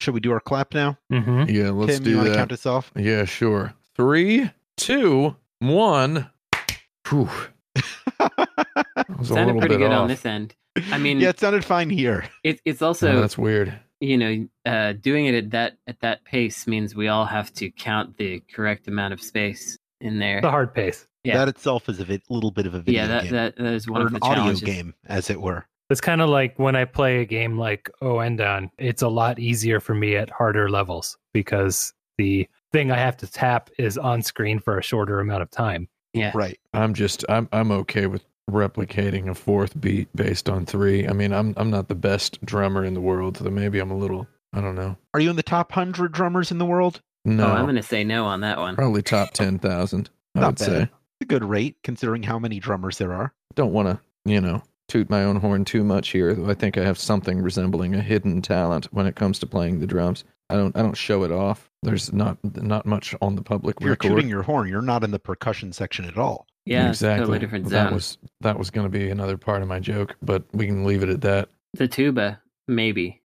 Should we do our clap now? hmm Yeah, let's Tim, you do want to that. count us off? Yeah, sure. Three, two, one. Whew. That was a Sounded pretty bit good off. on this end. I mean, yeah, it sounded fine here. it, it's Oh, also that's weird. you know uh, doing it at that at that pace means we all have to count the correct amount of space in there. The hard pace. Yeah. That itself is a vi- little bit of a video yeah, that, game. that that is one or of an the audio game, as it were. It's kind of like when I play a game like Oendan, it's a lot easier for me at harder levels because the thing I have to tap is on screen for a shorter amount of time. Yeah, Right. I'm just I'm I'm okay with replicating a fourth beat based on three. I mean, I'm I'm not the best drummer in the world, so maybe I'm a little I don't know. Are you in the top 100 drummers in the world? No, Oh, I'm gonna say no on that one. probably top ten thousand. I Not would bad. say. It's a good rate considering how many drummers there are. Don't want to you know toot my own horn too much here. though I think I have something resembling a hidden talent when it comes to playing the drums. I don't I don't show it off. There's not not much on the public You're record. tooting your horn. You're not in the percussion section at all. Yeah, exactly. totally different That was that was going to be another part of my joke, but we can leave it at that. The tuba, maybe.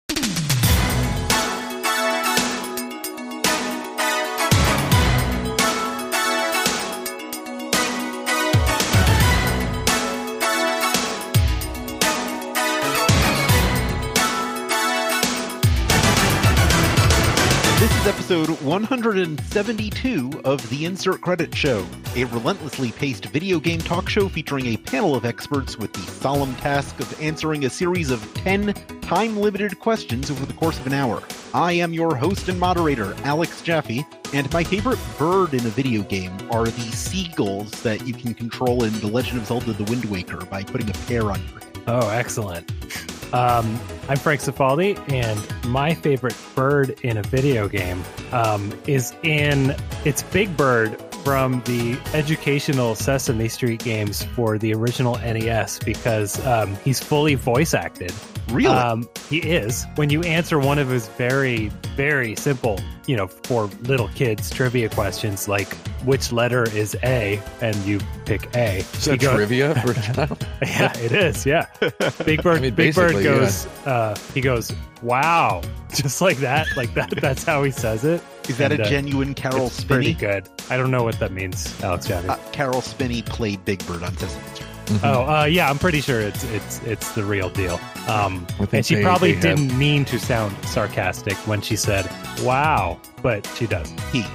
Episode 172 of The Insert Credit Show, a relentlessly paced video game talk show featuring a panel of experts with the solemn task of answering a series of 10 time limited questions over the course of an hour. I am your host and moderator, Alex Jaffe, and my favorite bird in a video game are the seagulls that you can control in The Legend of Zelda The Wind Waker by putting a pair on your head. Oh, excellent. Um, I'm Frank Cifaldi, and my favorite bird in a video game um, is in it's Big Bird from the educational Sesame Street games for the original NES because um, he's fully voice acted. Really? Um, he is. When you answer one of his very, very simple, you know, for little kids trivia questions like which letter is A, and you pick A. Is that go- trivia for a child? Yeah, it is. Yeah. Big Bird. I mean, Big Bird basically, yeah. goes. Uh, he goes. Wow, just like that. Like that. That's how he says it. is that and, a uh, genuine Caroll it's pretty good. I don't know what that means, Alex Jaffe. Uh, Caroll Spinney played Big Bird on Sesame Street. Mhm. oh, uh, yeah. I'm pretty sure it's it's it's the real deal. Um, and she they- probably they didn't mean to sound sarcastic when she said "wow," but she does. He.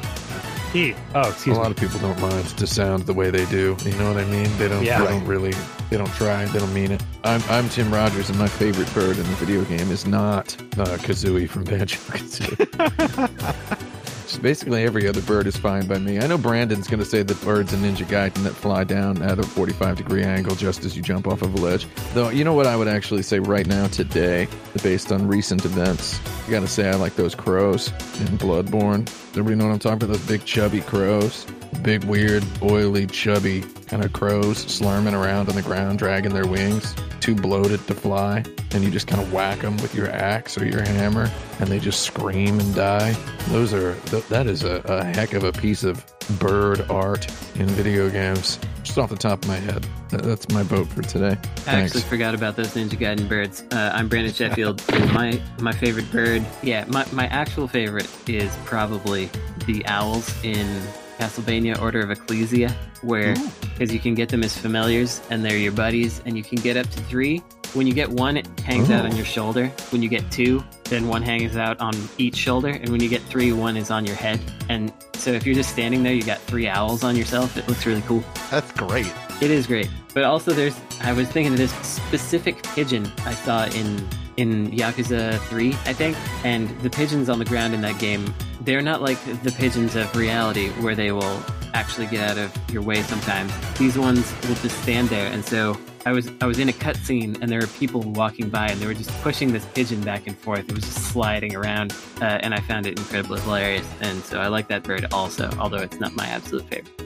He. Oh, excuse a excuse lot of people don't mind to sound the way they do. You know what I mean? They don't. Yeah. They don't really. They don't try. They don't mean it. I'm I'm Tim Rogers, and my favorite bird in the video game is not uh, Kazooie from Banjo Kazooie. Just basically every other bird is fine by me. I know Brandon's going to say that birds in Ninja Gaiden that fly down at a 45 degree angle just as you jump off of a ledge. Though, you know what I would actually say right now today, based on recent events? I got to say I like those crows in Bloodborne. Does everybody know what I'm talking about? Those big chubby crows. Big, weird, oily, chubby kind of crows slurming around on the ground, dragging their wings. Too bloated to fly. And you just kind of whack them with your axe or your hammer, and they just scream and die. Those are, th- that is a, a heck of a piece of bird art in video games. Just off the top of my head. Th- That's my vote for today. I Thanks. actually forgot about those Ninja Gaiden birds. Uh, I'm Brandon Sheffield. and my my favorite bird, yeah, my, my actual favorite is probably the owls in Castlevania Order of Ecclesia, where because you can get them as familiars and they're your buddies, and you can get up to three. When you get one, it hangs out Oh. on your shoulder. When you get two, then one hangs out on each shoulder, and when you get three, one is on your head. And so if you're just standing there, you got three owls on yourself. It looks really cool. That's great. It is great, but also there's. I was thinking of this specific pigeon I saw in in Yakuza Three, I think, and the pigeons on the ground in that game. They're not like the pigeons of reality, where they will actually get out of your way sometimes. These ones will just stand there, and so I was I was in a cutscene, and there were people walking by, and they were just pushing this pigeon back and forth. It was just sliding around, uh, and I found it incredibly hilarious. And so I like that bird also, although it's not my absolute favorite.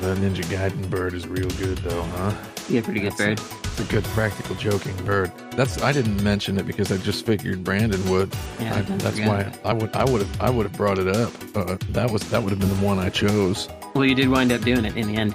The Ninja Gaiden bird is real good, though, huh? Yeah, pretty good bird. It's a good practical joking bird. That's I didn't mention it because I just figured Brandon would. Yeah, I, I that's forget why I would I would have I would have brought it up. Uh, that was that would have been the one I chose. Well, you did wind up doing it in the end.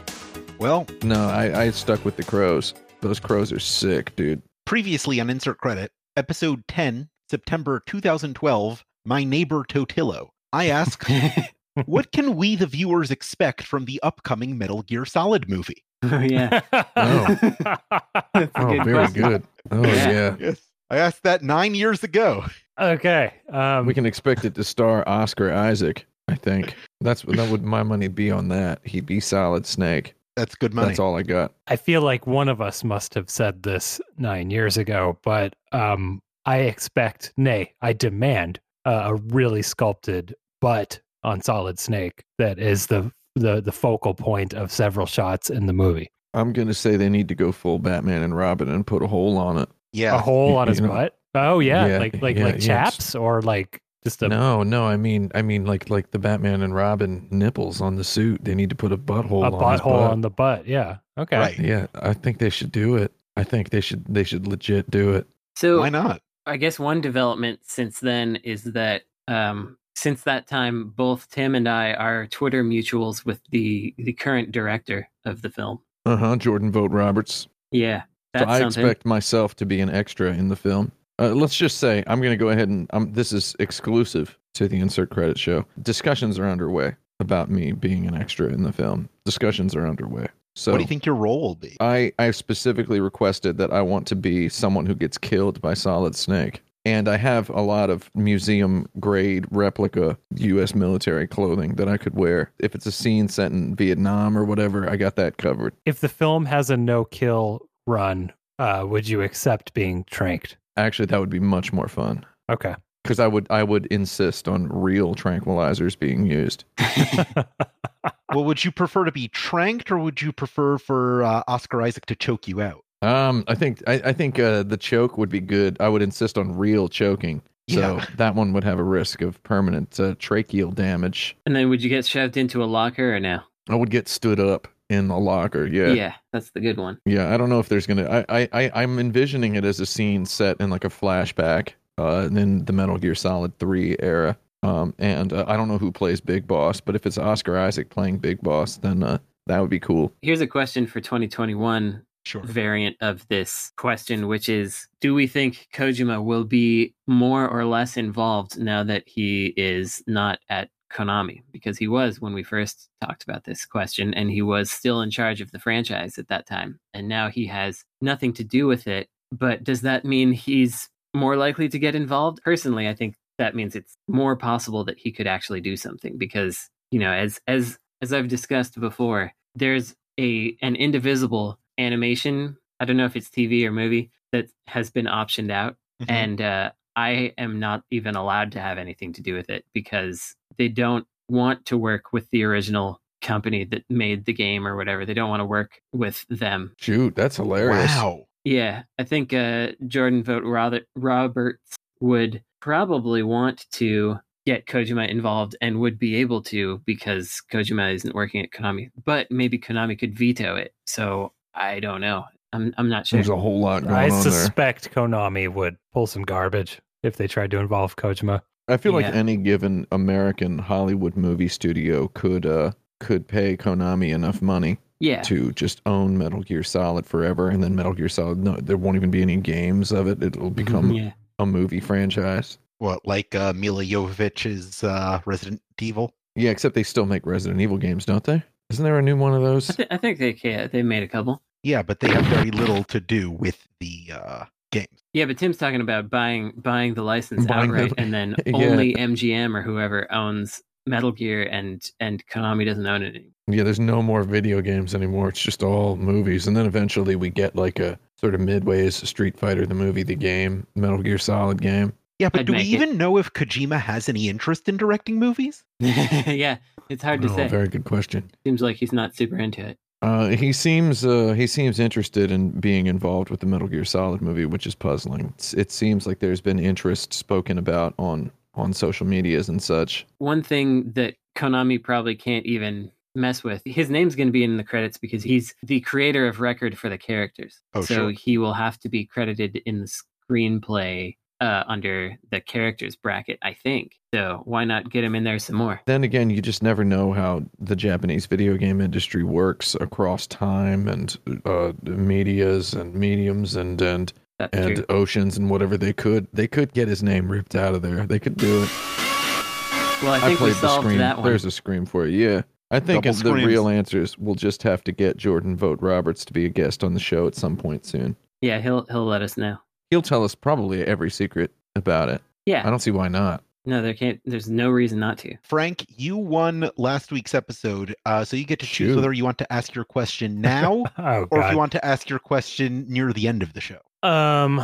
Well, No, I, I stuck with the crows. Those crows are sick, dude. previously on Insert Credit, episode 10, September 2012, my neighbor Totilo. I asked, what can we, the viewers, expect from the upcoming Metal Gear Solid movie? oh yeah. Oh. That's Oh, good very question. good. Oh Yeah. yeah. Yes. I asked that nine years ago. okay. Um, We can expect it to star Oscar Isaac. I think that's that would my money be on that. He'd be Solid Snake. That's good money. That's all I got. I feel like one of us must have said this nine years ago, but um, I expect, nay, I demand uh, a really sculpted butt on Solid Snake that is the the the focal point of several shots in the movie. I'm gonna say they need to go full Batman and Robin and put a hole on it. Yeah. A hole on you his know- butt. Oh yeah, Yeah, like like yeah, like yeah, chaps or like just a No, no, I mean, I mean, like like the Batman and Robin nipples on the suit. They need to put a butthole a on butthole butt. on the butt. Yeah. Okay. Right. Yeah, I think they should do it. I think they should they should legit do it. So Why not? I guess one development since then is that um, since that time, both Tim and I are Twitter mutuals with the the current director of the film. Uh huh. Jordan Vogt-Roberts. Yeah, So I something. expect myself to be an extra in the film. Uh, let's just say I'm going to go ahead and um, this is exclusive to the insert credit show. Discussions are underway about me being an extra in the film. Discussions are underway. So what do you think your role will be? I I specifically requested that I want to be someone who gets killed by Solid Snake. And I have a lot of museum grade replica US military clothing that I could wear. If it's a scene set in Vietnam or whatever, I got that covered. If the film has a no kill run, uh, would you accept being tranked? Actually, that would be much more fun. Okay. because I would I would insist on real tranquilizers being used. well, would you prefer to be tranked or would you prefer for uh, Oscar Isaac to choke you out? Um, I think I, I think uh, the choke would be good. I would insist on real choking, so Yeah. that one would have a risk of permanent uh, tracheal damage. and then would you get shoved into a locker or no? I would get stood up in a locker. Yeah, yeah. that's the good one. Yeah, I don't know if there's gonna. I, I I I'm envisioning it as a scene set in like a flashback, uh, in the Metal Gear Solid Three era. Um, and uh, I don't know who plays Big Boss, but if it's Oscar Isaac playing Big Boss, then uh, that would be cool. Here's a question for 2021 Sure. variant of this question, which is Do we think Kojima will be more or less involved now that he is not at Konami? Because he was when we first talked about this question, and he was still in charge of the franchise at that time. And now he has nothing to do with it. But does that mean he's more likely to get involved? Personally, I think that means it's more possible that he could actually do something because, you know, as as as I've discussed before, there's a an indivisible animation. I don't know if it's TV or movie that has been optioned out, Mhm. and uh, I am not even allowed to have anything to do with it because they don't want to work with the original company that made the game or whatever. They don't want to work with them. Shoot, that's hilarious. Wow. Yeah, I think uh, Jordan Vogt Robert- Roberts would probably want to get Kojima involved and would be able to because Kojima isn't working at Konami. But maybe Konami could veto it. So I don't know. I'm I'm not sure. There's a whole lot going I on there. suspect Konami would pull some garbage if they tried to involve Kojima. I feel like any given American Hollywood movie studio could uh could pay Konami enough money Yeah. to just own Metal Gear Solid forever, and then Metal Gear Solid. No, there won't even be any games of it. It'll become Yeah. a movie franchise. What, like uh, Milla Jovovich's uh, Resident Evil? Yeah, except they still make Resident Evil games, don't they? Isn't there a new one of those? I, th- I think they can. They made a couple. Yeah, but they have very little to do with the uh, games. Yeah, but Tim's talking about buying buying the license Buying the- outright, and then Yeah. only MGM or whoever owns Metal Gear, and and Konami doesn't own it anymore. Yeah, there's no more video games anymore. It's just all movies. And then eventually we get like a sort of midways Street Fighter, the movie, the game, Metal Gear Solid game. Yeah, but I'd do we make it. even know if Kojima has any interest in directing movies? yeah, it's hard to Oh, say. very good question. Seems like he's not super into it. Uh, he seems uh, he seems interested in being involved with the Metal Gear Solid movie, which is puzzling. It's, it seems like there's been interest spoken about on on social medias and such. One thing that Konami probably can't even mess with. His name's going to be in the credits because he's the creator of record for the characters. Oh, so sure. he will have to be credited in the screenplay uh, under the characters bracket, I think. So why not get him in there some more? Then again, you just never know how the Japanese video game industry works across time and uh, medias and mediums and and That's and true. oceans and whatever they could. They could get his name ripped out of there. They could do it. Well, I I, think we played the that one. There's a scream for you. Yeah. I think Double the screams. real answers will just have to get Jordan Vogt-Roberts to be a guest on the show at some point soon. Yeah, he'll he'll let us know. He'll tell us probably every secret about it. Yeah. I don't see why not. No, there can't. There's no reason not to. Frank, you won last week's episode, uh, so you get to choose Shoot. whether you want to ask your question now Oh or if you want to ask your question near the end of the show. Um,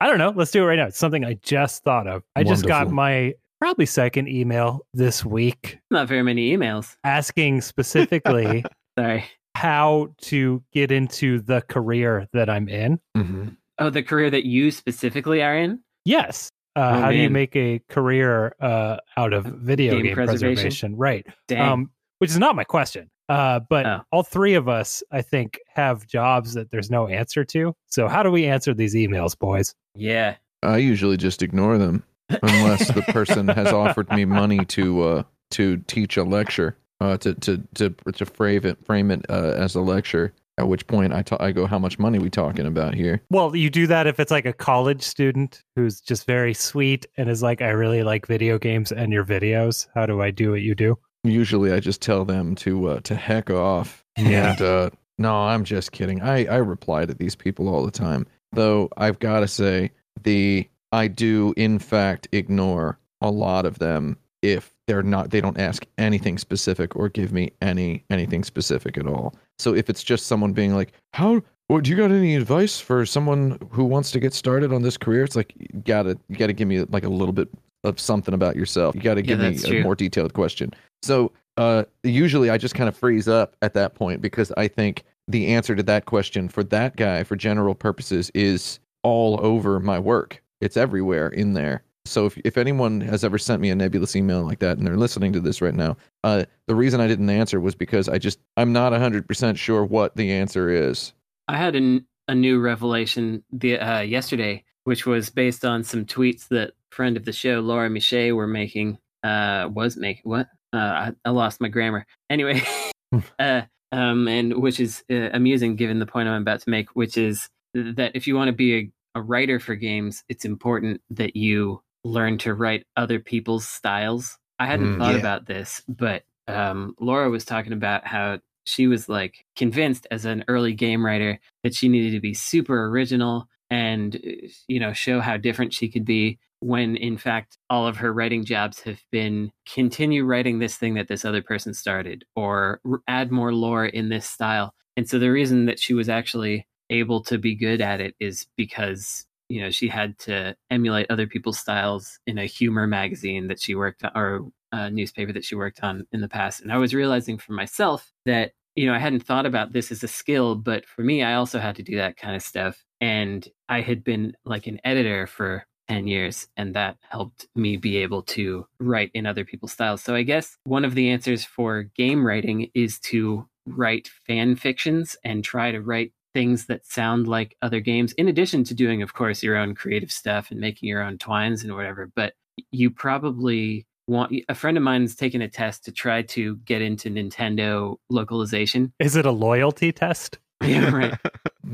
I don't know. Let's do it right now. It's something I just thought of. I just got my probably second email this week Not very many emails. asking specifically Sorry. how to get into the career that I'm in. hmm Oh, the career that you specifically are in. Yes. Uh, Oh, how do you make a career uh, out of video Game game, preservation? preservation? Right. Dang. Um, which is not my question. Uh, but Oh. all three of us, I think, have jobs that there's no answer to. So how do we answer these emails, boys? yeah. I usually just ignore them unless the person has offered me money to uh, to teach a lecture, uh, to to to to frame it frame it uh, as a lecture. At which point I ta- I go, how much money we talking about here? Well, you do that if it's like a college student who's just very sweet and is like, I really like video games and your videos. How do I do what you do? Usually I just tell them to uh, to heck off. Yeah. And uh, no, I'm just kidding. I I reply to these people all the time. Though I've got to say the I do in fact ignore a lot of them if they're not they don't ask anything specific or give me any anything specific at all. So if it's just someone being like, "How well, do you got any advice for someone who wants to get started on this career?" It's like you gotta you gotta give me like a little bit of something about yourself. You gotta Yeah, give me that's a more detailed question. So uh, usually I just kind of freeze up at that point because I think the answer to that question for that guy, for general purposes, is all over my work. It's everywhere in there. So if, if anyone has ever sent me a nebulous email like that and they're listening to this right now, uh, the reason I didn't answer was because I just I'm not 100% sure what the answer is. I had an, a new revelation the, uh, yesterday, which was based on some tweets that friend of the show Laura Michet were making. Uh, was making what? Uh, I, I lost my grammar. Anyway, uh, um, and which is uh, amusing given the point I'm about to make, which is that if you want to be a, a writer for games, it's important that you learn to write other people's styles. I hadn't Mm, thought yeah. about this, but um, Laura was talking about how she was like convinced as an early game writer that she needed to be super original and uh, you know show how different she could be when in fact all of her writing jobs have been continue writing this thing that this other person started or r- add more lore in this style and so the reason that she was actually able to be good at it is because you know she had to emulate other people's styles in a humor magazine that she worked on or a newspaper that she worked on in the past. And i was realizing for myself that you know i hadn't thought about this as a skill but for me i also had to do that kind of stuff. And i had been like an editor for 10 years and that helped me be able to write in other people's styles. So i guess one of the answers for game writing is to write fan fictions and try to write things that sound like other games in addition to doing of course your own creative stuff and making your own twines and whatever but you probably want a friend of mine's taken a test to try to get into nintendo localization. Is it a loyalty test? yeah right.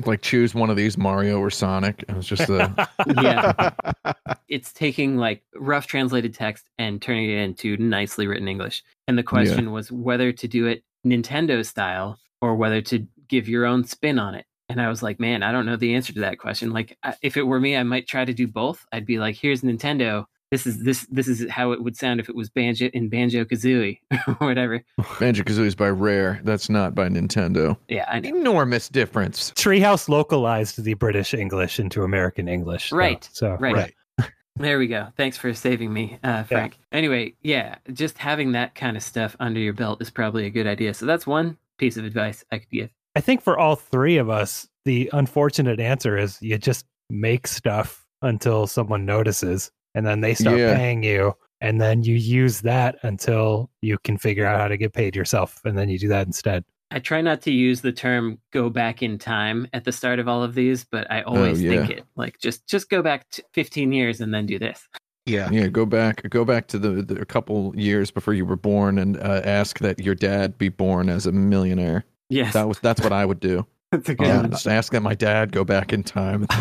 Like choose one of these Mario or Sonic. And it's just the yeah. It's taking like rough translated text and turning it into nicely written english. And the question was whether to do it nintendo style or whether to give your own spin on it and i was like man i don't know the answer to that question like if it were me i might try to do both i'd be like here's nintendo this is this this is how it would sound if it was banjo in banjo kazooie or whatever Banjo Kazooie is by Rare. That's not by Nintendo. yeah i know Enormous difference. Treehouse localized the British English into American English. though. Right, So right. right. There we go. Thanks for saving me, uh, Frank. Anyway, yeah, just having that kind of stuff under your belt is probably a good idea. So that's one piece of advice I could give. I think for all three of us, the unfortunate answer is you just make stuff until someone notices and then they start Yeah. paying you. And then you use that until you can figure out how to get paid yourself. And then you do that instead. I try not to use the term "go back in time" at the start of all of these, but I always yeah. think it like just just go back to 15 years and then do this. Yeah. Yeah, go back, go back to the, the a couple years before you were born, and uh, ask that your dad be born as a millionaire. Yes, That was that's what I would do. That's a good Um, one. just ask that my dad go back in time.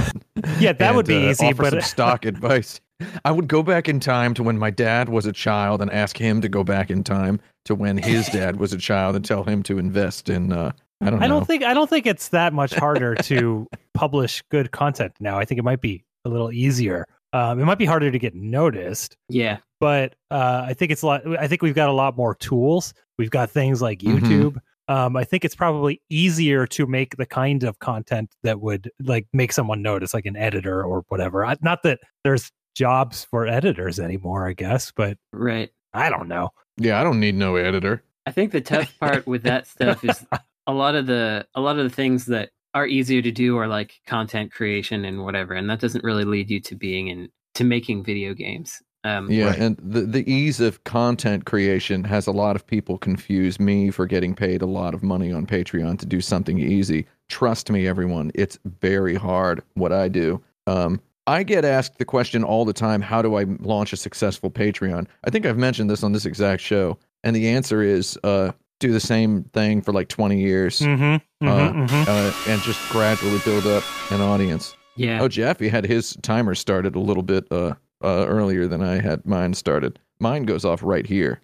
Yeah, that would be uh, easy, offer but some stock advice. I would go back in time to when my dad was a child and ask him to go back in time to when his dad was a child and tell him to invest in. Uh, I don't know. I don't think I don't think it's that much harder to publish good content now. I think it might be a little easier. Um, it might be harder to get noticed, Yeah. but uh, I think it's a lot. I think we've got a lot more tools. We've got things like Mhm. YouTube. Um, I think it's probably easier to make the kind of content that would like make someone notice, like an editor or whatever. I, not that there's jobs for editors anymore, I guess, but Right. I don't know. Yeah, I don't need no editor. I think the tough part with that stuff is a lot of the a lot of the things that are easier to do are like content creation and whatever, and that doesn't really lead you to being in to making video games. Um, Yeah, Right. and the the ease of content creation has a lot of people confuse me for getting paid a lot of money on Patreon to do something easy. Trust me, everyone, it's very hard what I do. Um, I get asked the question all the time: How do I launch a successful Patreon? I think I've mentioned this on this exact show, and the answer is uh, do the same thing for like twenty years Mm-hmm, Uh, uh, and just gradually build up an audience. yeah. Oh, Jeffy had his timer started a little bit uh, uh, earlier than I had mine started. Mine goes off right here.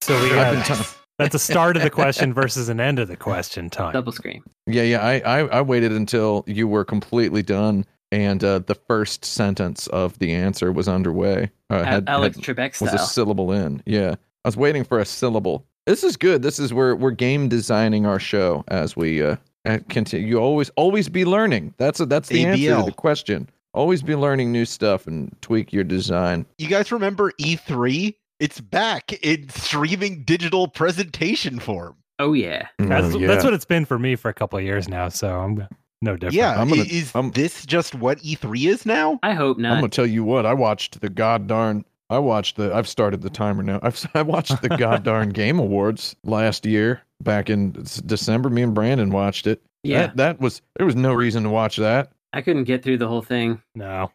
So we I've been got that's a start of the question versus an end of the question time. Double screen. yeah, yeah. I, I, I waited until you were completely done and uh, the first sentence of the answer was underway. Uh, had, Alex had- Trebek was a syllable in. Yeah, I was waiting for a syllable. This is good. This is where we're game designing our show as we uh, continue. You always always be learning. That's a, that's the answer to the question. Always be learning new stuff and tweak your design. You guys remember E3? It's back in streaming digital presentation form. oh yeah. That's, Oh, yeah. that's what it's been for me for a couple of years now. So I'm no different. Yeah, I'm gonna- is I'm- this just what E3 is now? I hope not. I'm gonna tell you what. I watched the god darn. I watched the. I've started the timer now. I've I watched the god darn Game Awards last year back in December. Me and Brandon watched it. yeah. That, that was there was no reason to watch that. I couldn't get through the whole thing. No.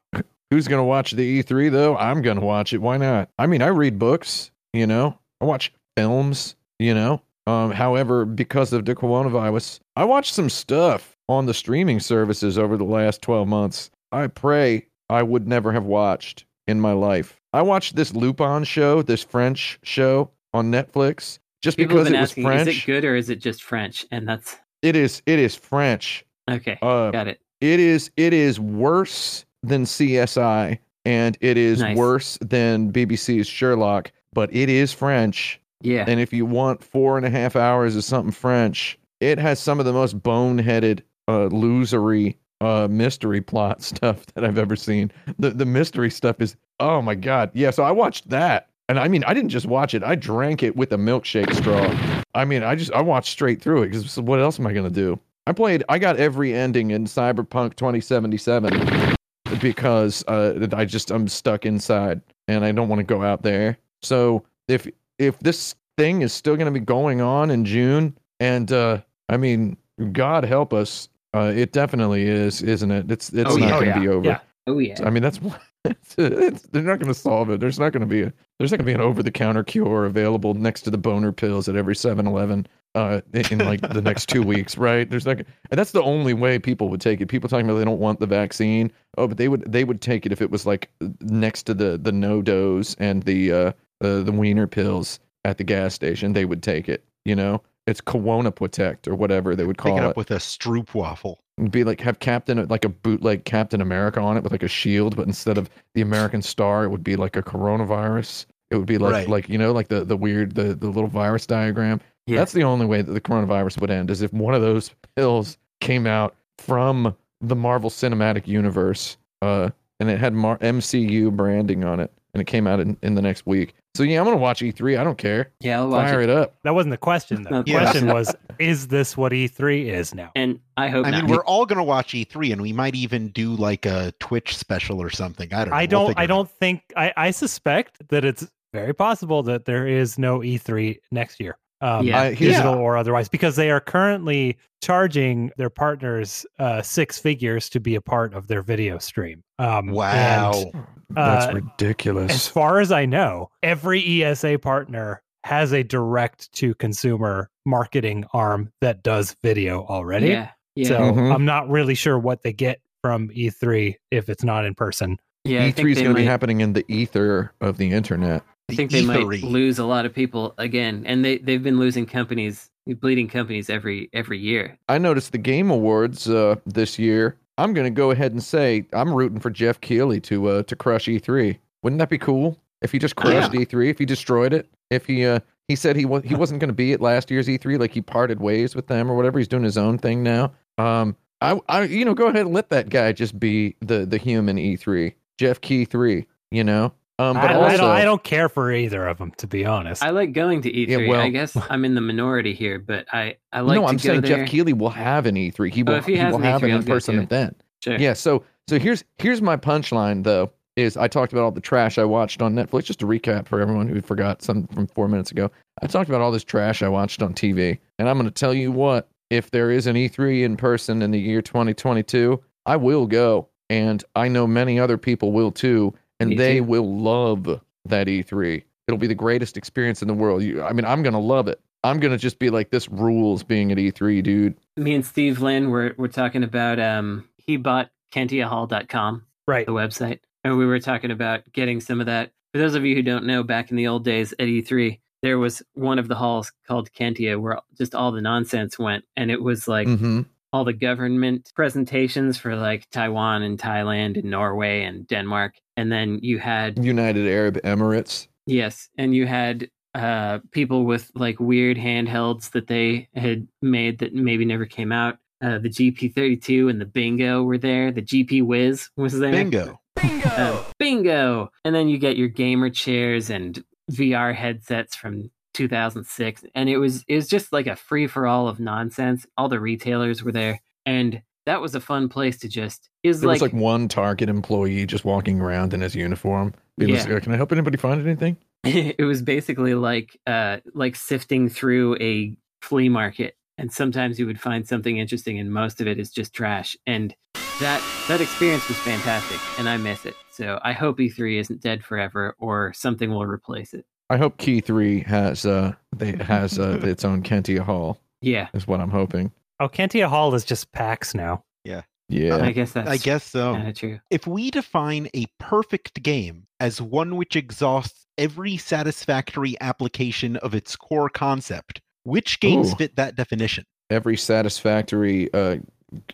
Who's gonna watch the E3 though? I'm gonna watch it. Why not? I mean, I read books. You know, I watch films. You know. Um, however, because of the coronavirus, I watched some stuff on the streaming services over the last 12 months. I pray I would never have watched in my life. I watched this Lupin show, this French show on Netflix, just People because it was French. is it good or is it just French? And that's It is. It is French. okay. Uh, Got it. It is. It is worse than CSI, and it is Nice. worse than BBC's Sherlock. But it is French, Yeah. and if you want four and a half hours of something French, it has some of the most boneheaded, uh, losery, uh, mystery plot stuff that I've ever seen. The the mystery stuff is oh my god, yeah. So I watched that, and I mean, I didn't just watch it; I drank it with a milkshake straw. I mean, I just I watched straight through it because what else am I gonna do? I played. I got every ending in Cyberpunk 2077 because uh, I just I'm stuck inside and I don't want to go out there. So if if this thing is still going to be going on in June, and uh, I mean, God help us, uh, it definitely is, isn't it? It's it's Oh, not yeah. going to Oh, be yeah. over. Yeah. Oh yeah. I mean, that's it's, it's, they're not going to solve it. There's not going to be a there's not going to be an over the counter cure available next to the boner pills at every 7-Eleven uh, in, like the next two weeks, right? There's like, and that's the only way people would take it. People talking about they don't want the vaccine. Oh, but they would they would take it if it was like next to the the no dose and the uh, the the wiener pills at the gas station. They would take it. You know, it's Corona Protect or whatever they would call it it. up with a Stroopwafel. It'd be like have Captain like a bootleg Captain America on it with like a shield, but instead of the American star, it would be like a coronavirus. It would be like Right. like you know like the the weird the the little virus diagram. Yeah. That's the only way that the coronavirus would end is if one of those pills came out from the Marvel Cinematic Universe, uh, and it had Mar- MCU branding on it, and it came out in, in the next week. So yeah, I'm gonna watch E3. I don't care. yeah, I'll watch Fire it. it up. That wasn't the question, though. The yeah. question was, is this what E3 is now? And I hope I not. mean, we're all going to watch E3, and we might even do like a Twitch special or something. I don't know. I don't. figure I don't think. I, I suspect that it's very possible that there is no E3 next year. Um, Yeah. I- here's- digital or otherwise, because they are currently charging their partners uh, six figures to be a part of their video stream. Um, Wow. and, That's uh, ridiculous. as far as I know, every ESA partner has a direct to consumer marketing arm that does video already. yeah. Yeah, So Mhm. I'm not really sure what they get from E3 if it's not in person. yeah. I E3 is going to be happening in the ether of the internet. I think they ethery. might lose a lot of people again, and they they've been losing companies, bleeding companies every every year. I noticed the Game Awards uh, this year. I'm going to go ahead and say I'm rooting for Geoff Keighley to uh, to crush E3. Wouldn't that be cool if he just crushed E3? If he destroyed it? If he uh, he said he was he wasn't going to be at last year's E3, like he parted ways with them or whatever. He's doing his own thing now. Um, I, I you know go ahead and let that guy just be the the human E3, Geoff Key three. You know. Um, but I, also I, don't, I don't care for either of them, to be honest. I like going to E3. Yeah, well- I guess I'm in the minority here, but I I like no, to I'm go saying there. Geoff Keighley will have an E3. He Oh, will, if he he will an have E3, an I'll in-person event. Sure. Yeah, so so here's here's my punchline though. Is I talked about all the trash I watched on Netflix. Just to recap for everyone who forgot some from four minutes ago. I talked about all this trash I watched on TV, and I'm going to tell you what: if there is an E3 in person in the year 2022, I will go, and I know many other people will too, and Me they too. will love that E3. It'll be the greatest experience in the world. You, I mean, I'm going to love it. I'm going to just be like, this rules being at E3, dude. Me and Steve Lynn were were talking about um he bought KentiaHall.com, right. the website, and we were talking about getting some of that. For those of you who don't know, back in the old days at E3, there was one of the halls called Kentia where just all the nonsense went, and it was like Mm-hmm. All the government presentations for like Taiwan and Thailand and Norway and Denmark, and then you had United Arab Emirates. Yes, and you had uh, people with like weird handhelds that they had made that maybe never came out. Uh, the GP32 and the Bingo were there. The GP Whiz was there. Bingo. Uh, bingo! And then you get your gamer chairs and VR headsets from 2006, and it was it was just like a free for all of nonsense. All the retailers were there, and that was a fun place to just. is There like, was like one Target employee just walking around in his uniform. Yeah. "Uh, Can I help anybody find anything? it was basically like uh like sifting through a flea market and sometimes you would find something interesting and most of it is just trash and that that experience was fantastic and i miss it so i hope e3 isn't dead forever or something will replace it I hope Key Three has uh they has uh, its own Kentia Hall. yeah Is what I'm hoping. Oh, Kentia Hall is just PAX now. Yeah. Yeah. I guess that's I guess so. true If we define a perfect game as one which exhausts every satisfactory application of its core concept, which games Ooh. fit that definition? Every satisfactory uh,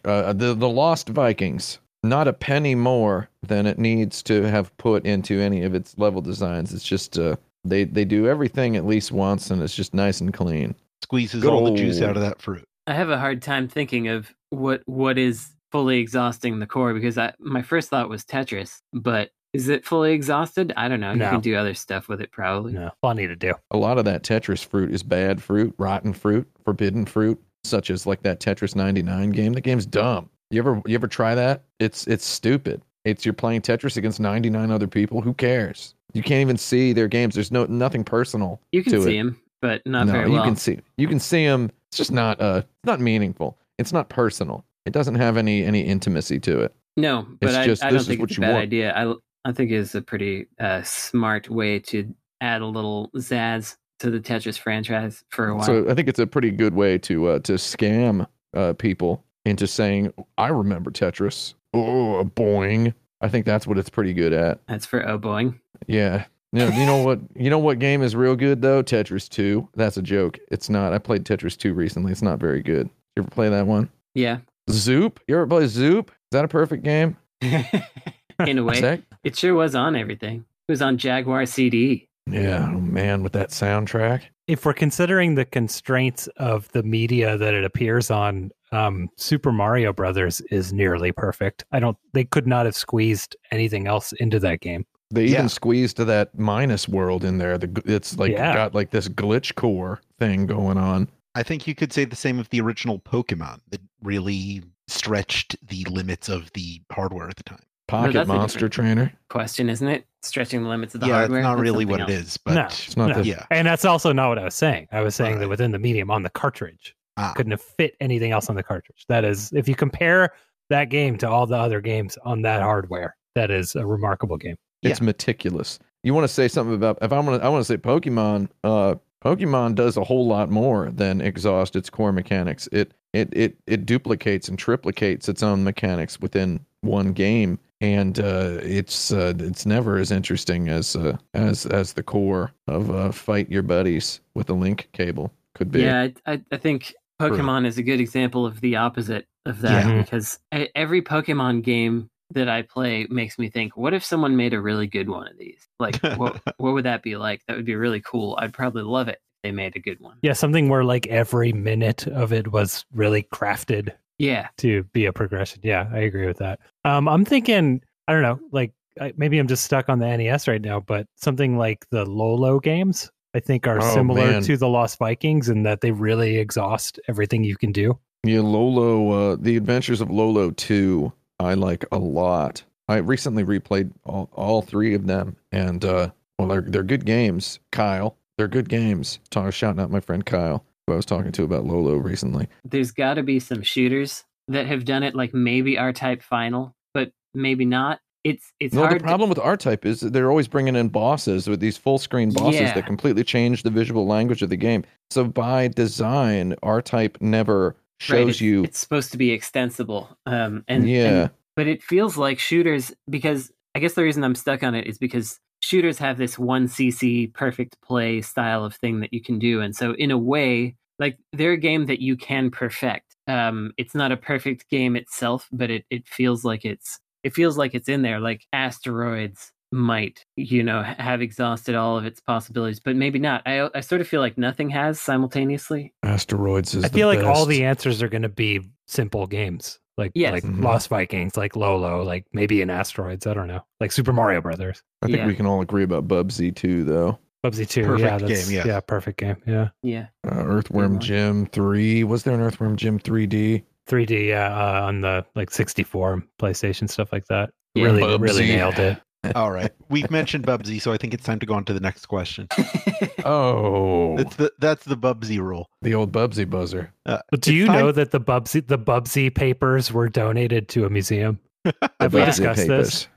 uh the the Lost Vikings. Not a penny more than it needs to have put into any of its level designs. It's just uh they they do everything at least once and it's just nice and clean. Squeezes Good all the juice out of that fruit. i have a hard time thinking of what what is fully exhausting the core because I, my first thought was tetris but is it fully exhausted i don't know you No. can do other stuff with it probably No, plenty to do. A lot of that Tetris fruit is bad fruit, rotten fruit, forbidden fruit, such as like that Tetris 99 game. The game's dumb. You ever you ever try that? It's it's stupid. It's you're playing Tetris against 99 other people. Who cares? You can't even see their games. There's no nothing personal. you can see it. him but not no, very you well can see you can see them. It's just not uh it's not meaningful. It's not personal. It doesn't have any any intimacy to it. No, but It's I, just, I don't think it's a you bad want. idea. I I think it's a pretty uh, smart way to add a little zazz to the Tetris franchise for a while. So I think it's a pretty good way to uh, to scam uh, people into saying, "I remember Tetris." Oh, boing! I think that's what it's pretty good at. That's for oboing. Yeah. You know, you know what? You know what game is real good though? Tetris Two. That's a joke. It's not. I played Tetris Two recently. It's not very good. You ever play that one? Yeah, Zoop. You ever play Zoop? Is that a perfect game? in a way, that- it sure was on everything. It was on Jaguar CD. Yeah. Oh man, with that soundtrack. If we're considering the constraints of the media that it appears on, um, Super Mario Brothers is nearly perfect. I don't. They could not have squeezed anything else into that game. They Yeah. even squeezed to that minus world in there. The it's like Yeah. got like this glitch core thing going on. I think you could say the same of the original Pokemon that really stretched the limits of the hardware at the time. Pocket that's a Monster Trainer. Question, isn't it? Stretching the limits of the yeah, hardware. it's not really what something it else. is, but no, It's not no. the- yeah. and that's also not what I was saying. I was saying Right. that within the medium on the cartridge, Ah. couldn't have fit anything else on the cartridge. That is, if you compare that game to all the other games on that hardware, that is a remarkable game. It's meticulous. You want to say something about if I'm gonna I want to say Pokemon. Uh, Pokemon does a whole lot more than exhaust its core mechanics. It it it it duplicates and triplicates its own mechanics within one game, and uh, it's uh, it's never as interesting as uh, as as the core of uh, fight your buddies with a link cable could be. Yeah, I, I, I think Pokemon is a good example of the opposite of that Yeah. because every Pokemon game that I play makes me think, what if someone made a really good one of these? Like, what, what would that be like? That would be really cool. I'd probably love it if they made a good one. Yeah, something where like every minute of it was really crafted Yeah. to be a progression. Yeah, I agree with that. Um, I'm thinking, I don't know, like I, maybe I'm just stuck on the NES right now, but something like the Lolo games, I think, are Oh, similar man. to the Lost Vikings in that they really exhaust everything you can do. Yeah, Lolo, uh, The Adventures of Lolo 2, I like a lot. I recently replayed all, all three of them, and uh, well, they're, they're good games, Kyle. They're good games. Talk, shouting out my friend Kyle, who I was talking to about Lolo recently. There's got to be some shooters that have done it, like maybe R Type Final, but maybe not. It's it's no, hard. the problem with R-Type is that they're always bringing in bosses with these full-screen bosses Yeah. that completely change the visual language of the game. So by design, R-Type never to, shows right, it's, you. It's supposed to be extensible. Um, and yeah, and but it feels like shooters because I guess the reason I'm stuck on it is because shooters have this one CC perfect play style of thing that you can do, and so in a way, like they're a game that you can perfect. Um, it's not a perfect game itself, but it it feels like it's it feels like it's in there. Like asteroids might you know have exhausted all of its possibilities, but maybe not. I I sort of feel like nothing has simultaneously. Asteroids is I the feel like all the answers are going to be simple games, like Yes. like Mhm. Lost Vikings, like Lolo, like maybe in Asteroids. I don't know, like Super Mario Brothers, I think Yeah. we can all agree about Bubsy too, though. Bubsy Two. Perfect yeah, that's, game, yes. yeah, perfect game. Yeah, Yeah. Uh, Earthworm. Jim 3. Was there an Earthworm Jim 3D? 3D. Yeah, uh, on the like 64 PlayStation stuff like that. Yeah. really, Bubsy. really nailed it. All right. We've mentioned Bubsy, so I think it's time to go on to the next question. Oh, That's the that's the Bubsy rule. the old Bubsy buzzer. Uh, do you time- know that the Bubsy the Bubsy papers were donated to a museum? Have we Bubsy discussed this?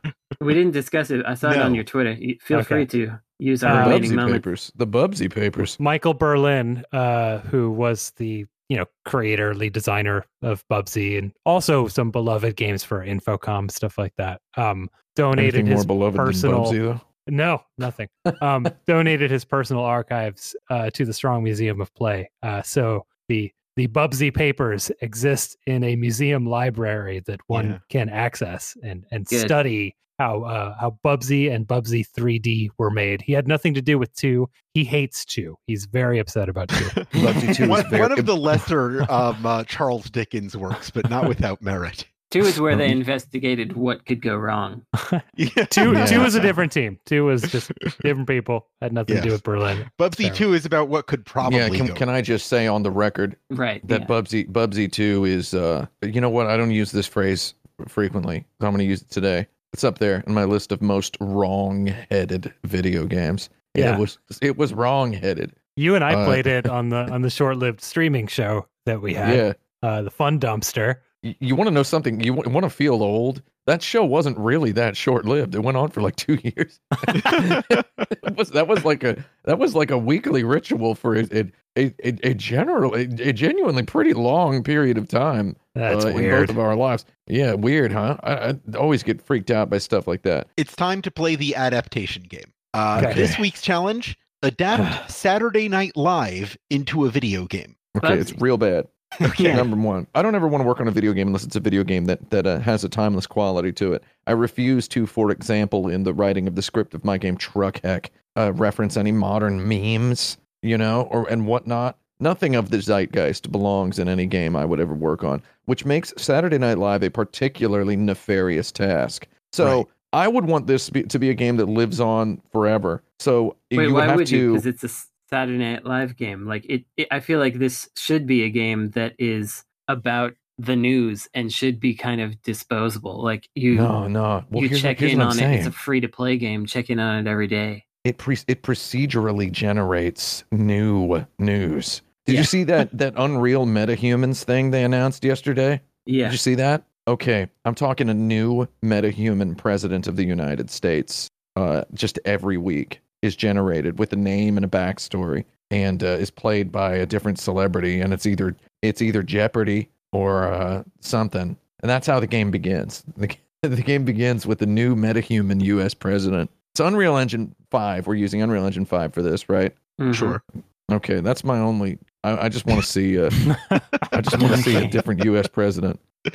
We didn't discuss it. I saw it on your Twitter. Feel Okay. free to use our Uh, remaining Bubsy moments. papers. The Bubsy papers. Michael Berlyn, uh, who was the you know creator, lead designer of Bubsy, and also some beloved games for Infocom stuff like that. Um, donated Anything more his beloved personal. than Bubsy, though? No, nothing. Um, donated his personal archives uh, to the Strong Museum of Play. Uh, so the the Bubsy papers exist in a museum library that one Yeah. can access and and Good. study how uh, how Bubsy and Bubsy 3D were made. He had nothing to do with two. He hates two. He's very upset about two. Bubsy 2 is one, very- one of the lesser um, uh, Charles Dickens works, but not without merit. Two is where they Um, investigated what could go wrong. Yeah. two Yeah. two was a different team. Two was just different people. Had nothing to do with Berlyn. Bubsy Fair. 2 is about what could probably yeah, can, go. can I just say on the record Right. that yeah. Bubsy Bubsy 2 is uh you know what I don't use this phrase frequently. so I'm going to use it today. It's up there in my list of most wrong-headed video games. Yeah. It was it was wrong-headed. You and I Uh, played it on the on the short-lived streaming show that we had. Yeah. Uh, the Fun Dumpster. You, you want to know something? You want to feel old? That show wasn't really that short-lived. It went on for like 2 years. that was that was like a that was like a weekly ritual for a a, a, a general a, a genuinely pretty long period of time That's uh, in both weird. of our lives. Yeah, weird, huh? I, I always get freaked out by stuff like that. It's time to play the adaptation game. Uh, Okay. This week's challenge adapt Saturday Night Live into a video game. Okay, it's real bad. Yeah. Number one, I don't ever want to work on a video game unless it's a video game that that uh, has a timeless quality to it. I refuse to, for example, in the writing of the script of my game Truck Heck, uh, reference any modern memes, you know, or and whatnot. Nothing of the zeitgeist belongs in any game I would ever work on, which makes Saturday Night Live a particularly nefarious task. So Right. I would want this to be, to be a game that lives on forever. So Wait, you would why have would to. you? Because it's a Saturday Night Live game. Like it, it, I feel like this should be a game that is about the news and should be kind of disposable. Like you, no, no. Well, you check in on it. It's a free to play game. Check in on it every day. it pre- it procedurally generates new news. Did Yeah. you see that that Unreal MetaHumans thing they announced yesterday? Yeah. Did you see that? Okay, I'm talking a new MetaHuman president of the United States. Uh, just every week is generated with a name and a backstory, and uh, is played by a different celebrity, and it's either it's either Jeopardy or uh, something, and that's how the game begins. The, the game begins with the new metahuman U.S. president. It's Unreal Engine Five. We're using Unreal Engine Five for this, right? Mhm. Sure. Okay, that's my only. I, I just want to see. Uh, I just want to see a different U.S. president.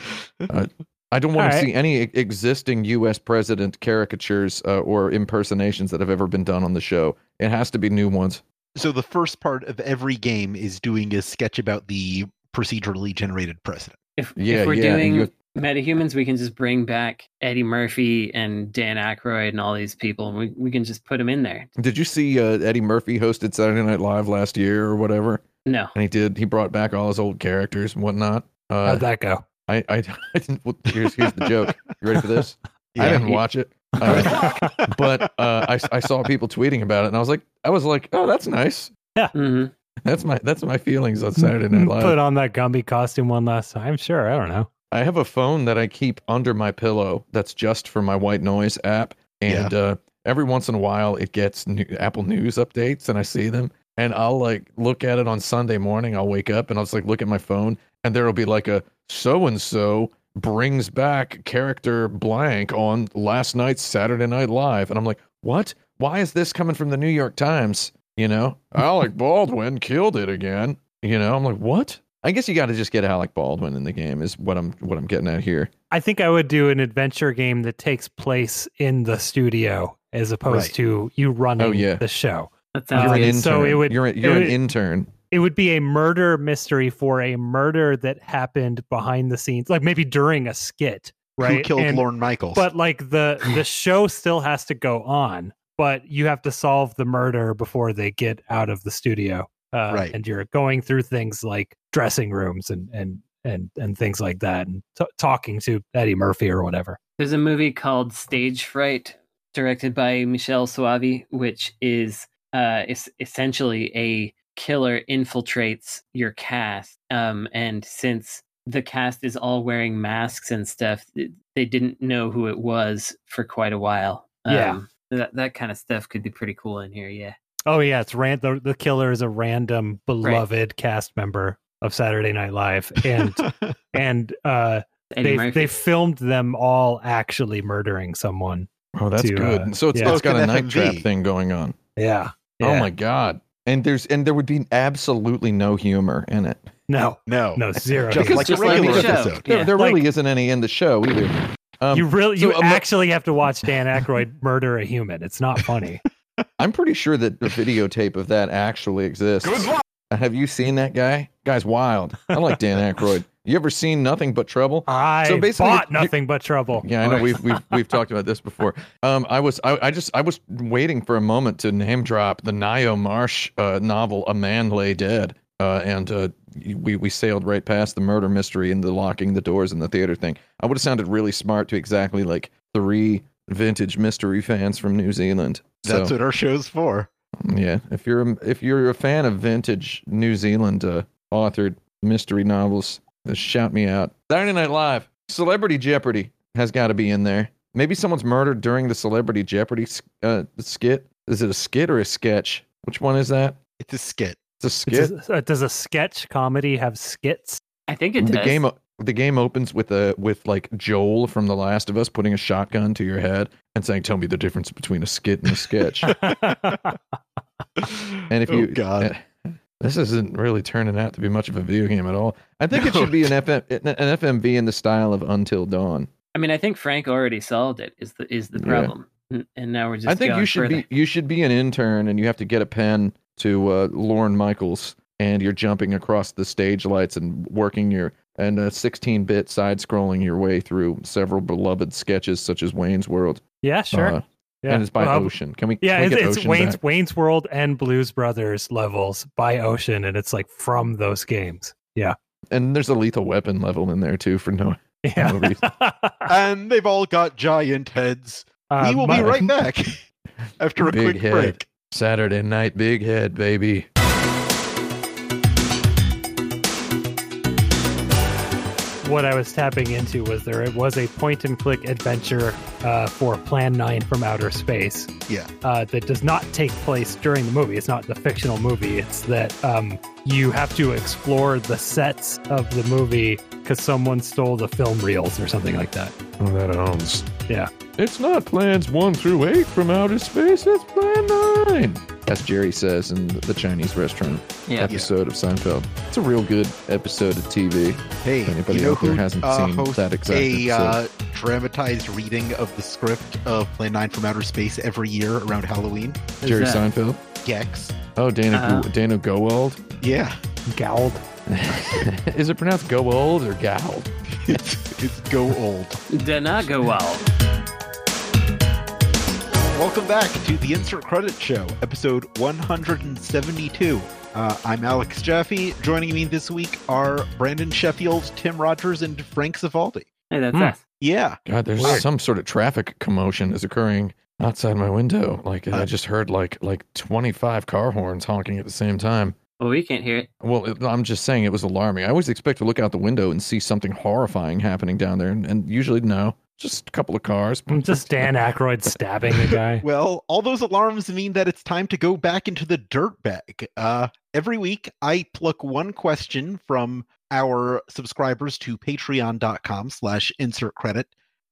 Uh, I don't want All to right. see any existing U.S. president caricatures uh, or impersonations that have ever been done on the show. It has to be new ones. So the first part of every game is doing a sketch about the procedurally generated president. If, Yeah, if we're yeah, doing metahumans, we can just bring back Eddie Murphy and Dan Aykroyd and all these people, and we, we can just put them in there. Did you see uh, Eddie Murphy hosted Saturday Night Live last year or whatever? No. And he did. He brought back all his old characters and whatnot. Uh, How'd that go? I, I, I didn't, well, here's here's the joke. You ready for this? I didn't watch it, uh, but uh, I I saw people tweeting about it, and I was like, I was like, oh, that's nice. hmm That's my that's my feelings on Saturday Night Live. Put on that Gumby costume one last time. Sure, I don't know. I have a phone that I keep under my pillow that's just for my white noise app. And uh, every once in a while, it gets new, Apple News updates and I see them. And I'll like look at it on Sunday morning. I'll wake up and I'll just like look at my phone and there'll be like a so and so brings back character blank on last night's Saturday Night Live. And I'm like, what? Why is this coming from the New York Times? You know, Alec Baldwin killed it again. You know, I'm like, what? I guess you got to just get Alec Baldwin in the game is what I'm what I'm getting at here. I think I would do an adventure game that takes place in the studio as opposed Right. to you running Oh, yeah. the show. That You're sounds an intern. so it would- you're a- you're it an would- intern. It would be a murder mystery for a murder that happened behind the scenes, like maybe during a skit, right? Who killed And- Lorne Michaels? But like the the show still has to go on, but you have to solve the murder before they get out of the studio. Uh, Right. And you're going through things like dressing rooms and and and and things like that, and t- talking to Eddie Murphy or whatever. There's a movie called Stage Fright, directed by Michele Soavi, which is uh, is essentially a killer infiltrates your cast. Um, and since the cast is all wearing masks and stuff, they didn't know who it was for quite a while. Yeah. Um, that that kind of stuff could be pretty cool in here. Yeah. Oh yeah, it's ran- the, the killer is a random beloved cast member of Saturday Night Live, and and uh, Eddie they Murphy. they filmed them all actually murdering someone. Oh, that's to, good. uh, so it's, yeah. it's got a night trap thing going on. Yeah. Oh my god. And there's and there would be absolutely no humor in it. No, no, no, zero. just Because- like just a like regular the show. episode. There, Yeah. there Like- really isn't any in the show either. Um, you really you so, um, actually have to watch Dan Aykroyd murder a human. It's not funny. I'm pretty sure that the videotape of that actually exists. Have you seen that guy? Guy's wild. I like Dan Aykroyd. You ever seen Nothing But Trouble? I So basically, bought nothing but trouble. Yeah, I know we've we've we've talked about this before. Um, I was I, I just I was waiting for a moment to name drop the Ngaio Marsh uh, novel A Man Lay Dead, uh, and uh, we we sailed right past the murder mystery and the locking the doors in the theater thing. I would have sounded really smart to exactly like three vintage mystery fans from New Zealand. That's so what our show's for. Yeah, if you're a, if you're a fan of vintage New Zealand uh, authored mystery novels, just shout me out. Saturday Night Live, Celebrity Jeopardy has got to be in there. Maybe someone's murdered during the Celebrity Jeopardy uh, skit. Is it a skit or a sketch? Which one is that? It's a skit. It's a skit. Does, uh, does a sketch comedy have skits? I think it the does. game the game opens with a with like Joel from The Last of Us putting a shotgun to your head and saying, "Tell me the difference between a skit and a sketch." And if oh, you, God, uh, this isn't really turning out to be much of a video game at all. I think it should be an FM, an FMV in the style of Until Dawn. I mean, I think Frank already solved it. Is the is the problem? N- And now we're just. I think going you should further. be you should be an intern and you have to get a pen to uh, Lorne Michaels and you're jumping across the stage lights and working your and uh, 16-bit side scrolling your way through several beloved sketches such as Wayne's World. yeah, sure. Uh, yeah. And it's by Well, Ocean. Can we? Yeah, can we it's, get it's Ocean Wayne's back? Wayne's World and Blues Brothers levels by Ocean, and it's like from those games. Yeah, And there's a Lethal Weapon level in there too for no. yeah. No reason. and they've all got giant heads. we Uh, will my- be right back after a Big quick head. break. Saturday night, big head, baby. What I was tapping into was there it was a point and click adventure uh, for Plan 9 from Outer Space. Yeah. Uh, that does not take place during the movie. It's not the fictional movie. It's that um, you have to explore the sets of the movie because someone stole the film reels or something like that. Oh, that owns. Yeah. It's not plans one through eight from outer space. It's plan nine. As Jerry says in the Chinese restaurant Yeah. episode of Seinfeld. It's a real good episode of TV. Hey, If anybody you know out there who hasn't uh, seen hosts that exact a episode. uh, dramatized reading of the script of Plan 9 from Outer Space every year around Halloween? Who's Jerry that? Seinfeld. Gex. Oh, Dana Uh-huh. Go- Dana Gowald. Yeah. Gowled. Is it pronounced Gowald or Gowald? It's, it's go old. Did not go well. Welcome back to the Insert Credit Show, episode 172. Uh, I'm Alex Jaffe. Joining me this week are Brandon Sheffield, Tim Rogers, and Frank Cifaldi. Hey, that's Hmm. us. Yeah. God, there's Weird. some sort of traffic commotion is occurring outside my window. Like I Uh, just heard like like 25 car horns honking at the same time. Well, we can't hear it. Well, it, I'm just saying it was alarming. I always expect to look out the window and see something horrifying happening down there, and, and usually no, just a couple of cars. Just Dan Aykroyd stabbing a guy. Well, all those alarms mean that it's time to go back into the dirt bag. Uh, every week, I pluck one question from our subscribers to patreon.com slash insert credit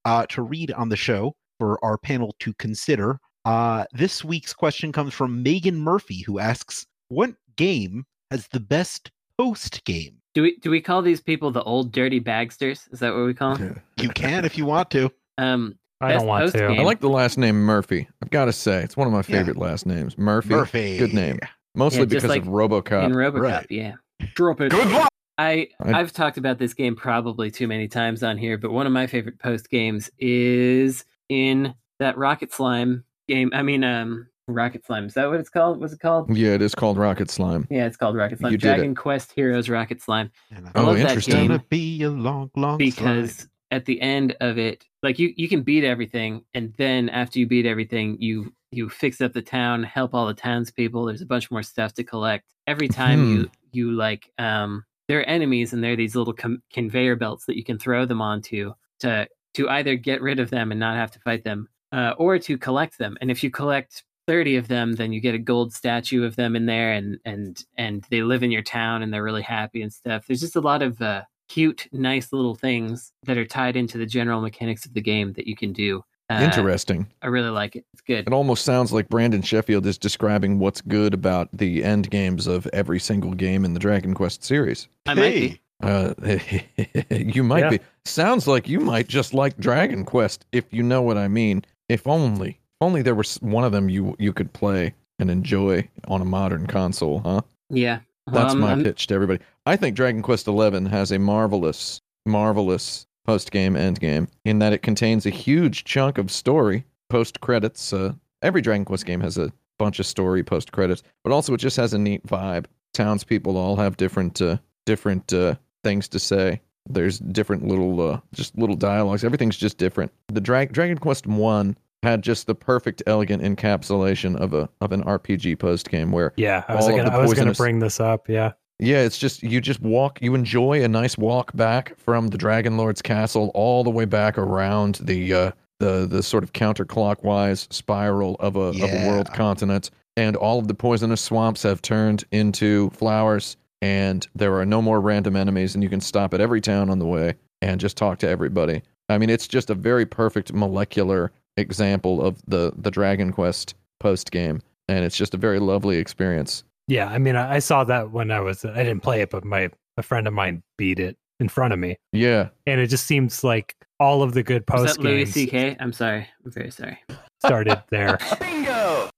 uh, to read on the show for our panel to consider. Uh, this week's question comes from Meghan Murphy, who asks, what game has the best post game? Do we do we call these people the old dirty bagsters? Is that what we call them? You can if you want to. Um, I don't want to. post-game. I like the last name Murphy. I've got to say, it's one of my Yeah. favorite last names. Murphy. Murphy. Good name. Mostly Yeah, because like of RoboCop. in RoboCop, right. yeah. Drop it. Good luck. I I- I've talked about this game probably too many times on here, but one of my favorite post games is in that Rocket Slime game. I mean, um, Rocket Slime. Is that what it's called? What's it called? yeah, it is called Rocket Slime. Yeah, it's called Rocket Slime. You. Dragon Quest Heroes Rocket Slime. And I Oh, love interesting. It's game. gonna be a long, long because slide. at the end of it like you you can beat everything and then after you beat everything you you fix up the town help all the townspeople there's a bunch more stuff to collect every time Hmm. you you like um there are enemies and there are these little com- conveyor belts that you can throw them onto to to either get rid of them and not have to fight them uh, or to collect them and if you collect 30 of them then you get a gold statue of them in there and and and they live in your town and they're really happy and stuff there's just a lot of uh, cute nice little things that are tied into the general mechanics of the game that you can do uh, Interesting. i really like it it's good It almost sounds like Brandon Sheffield is describing what's good about the end games of every single game in the Dragon Quest series. i might be Uh, you might Yeah. be. Sounds like you might just like Dragon Quest, if you know what I mean. If only, if only there was one of them you you could play and enjoy on a modern console, huh? yeah That's Um, my I'm- pitch to everybody. I think Dragon Quest XI has a marvelous, marvelous post game end game in that it contains a huge chunk of story post credits. Uh, every Dragon Quest game has a bunch of story post credits, but also it just has a neat vibe. Townspeople all have different, uh, different uh, things to say. There's different little, uh, just little dialogues. Everything's just different. The Dra- Dragon Quest One had just the perfect, elegant encapsulation of a of an RPG post game where Yeah, I was gonna the I was gonna bring this up. Yeah. yeah, it's just you just walk, you enjoy a nice walk back from the Dragon Lord's castle all the way back around the uh, the the sort of counterclockwise spiral of a of a world continent, and all of the poisonous swamps have turned into flowers, and there are no more random enemies, and you can stop at every town on the way and just talk to everybody. I mean, it's just a very perfect molecular example of the the Dragon Quest post game, and it's just a very lovely experience. Yeah, I mean, I, I saw that when I was I didn't play it, but my a friend of mine beat it in front of me, Yeah, and it just seems like all of the good was post that Louis C.K. I'm sorry i'm very sorry started there. Bingo.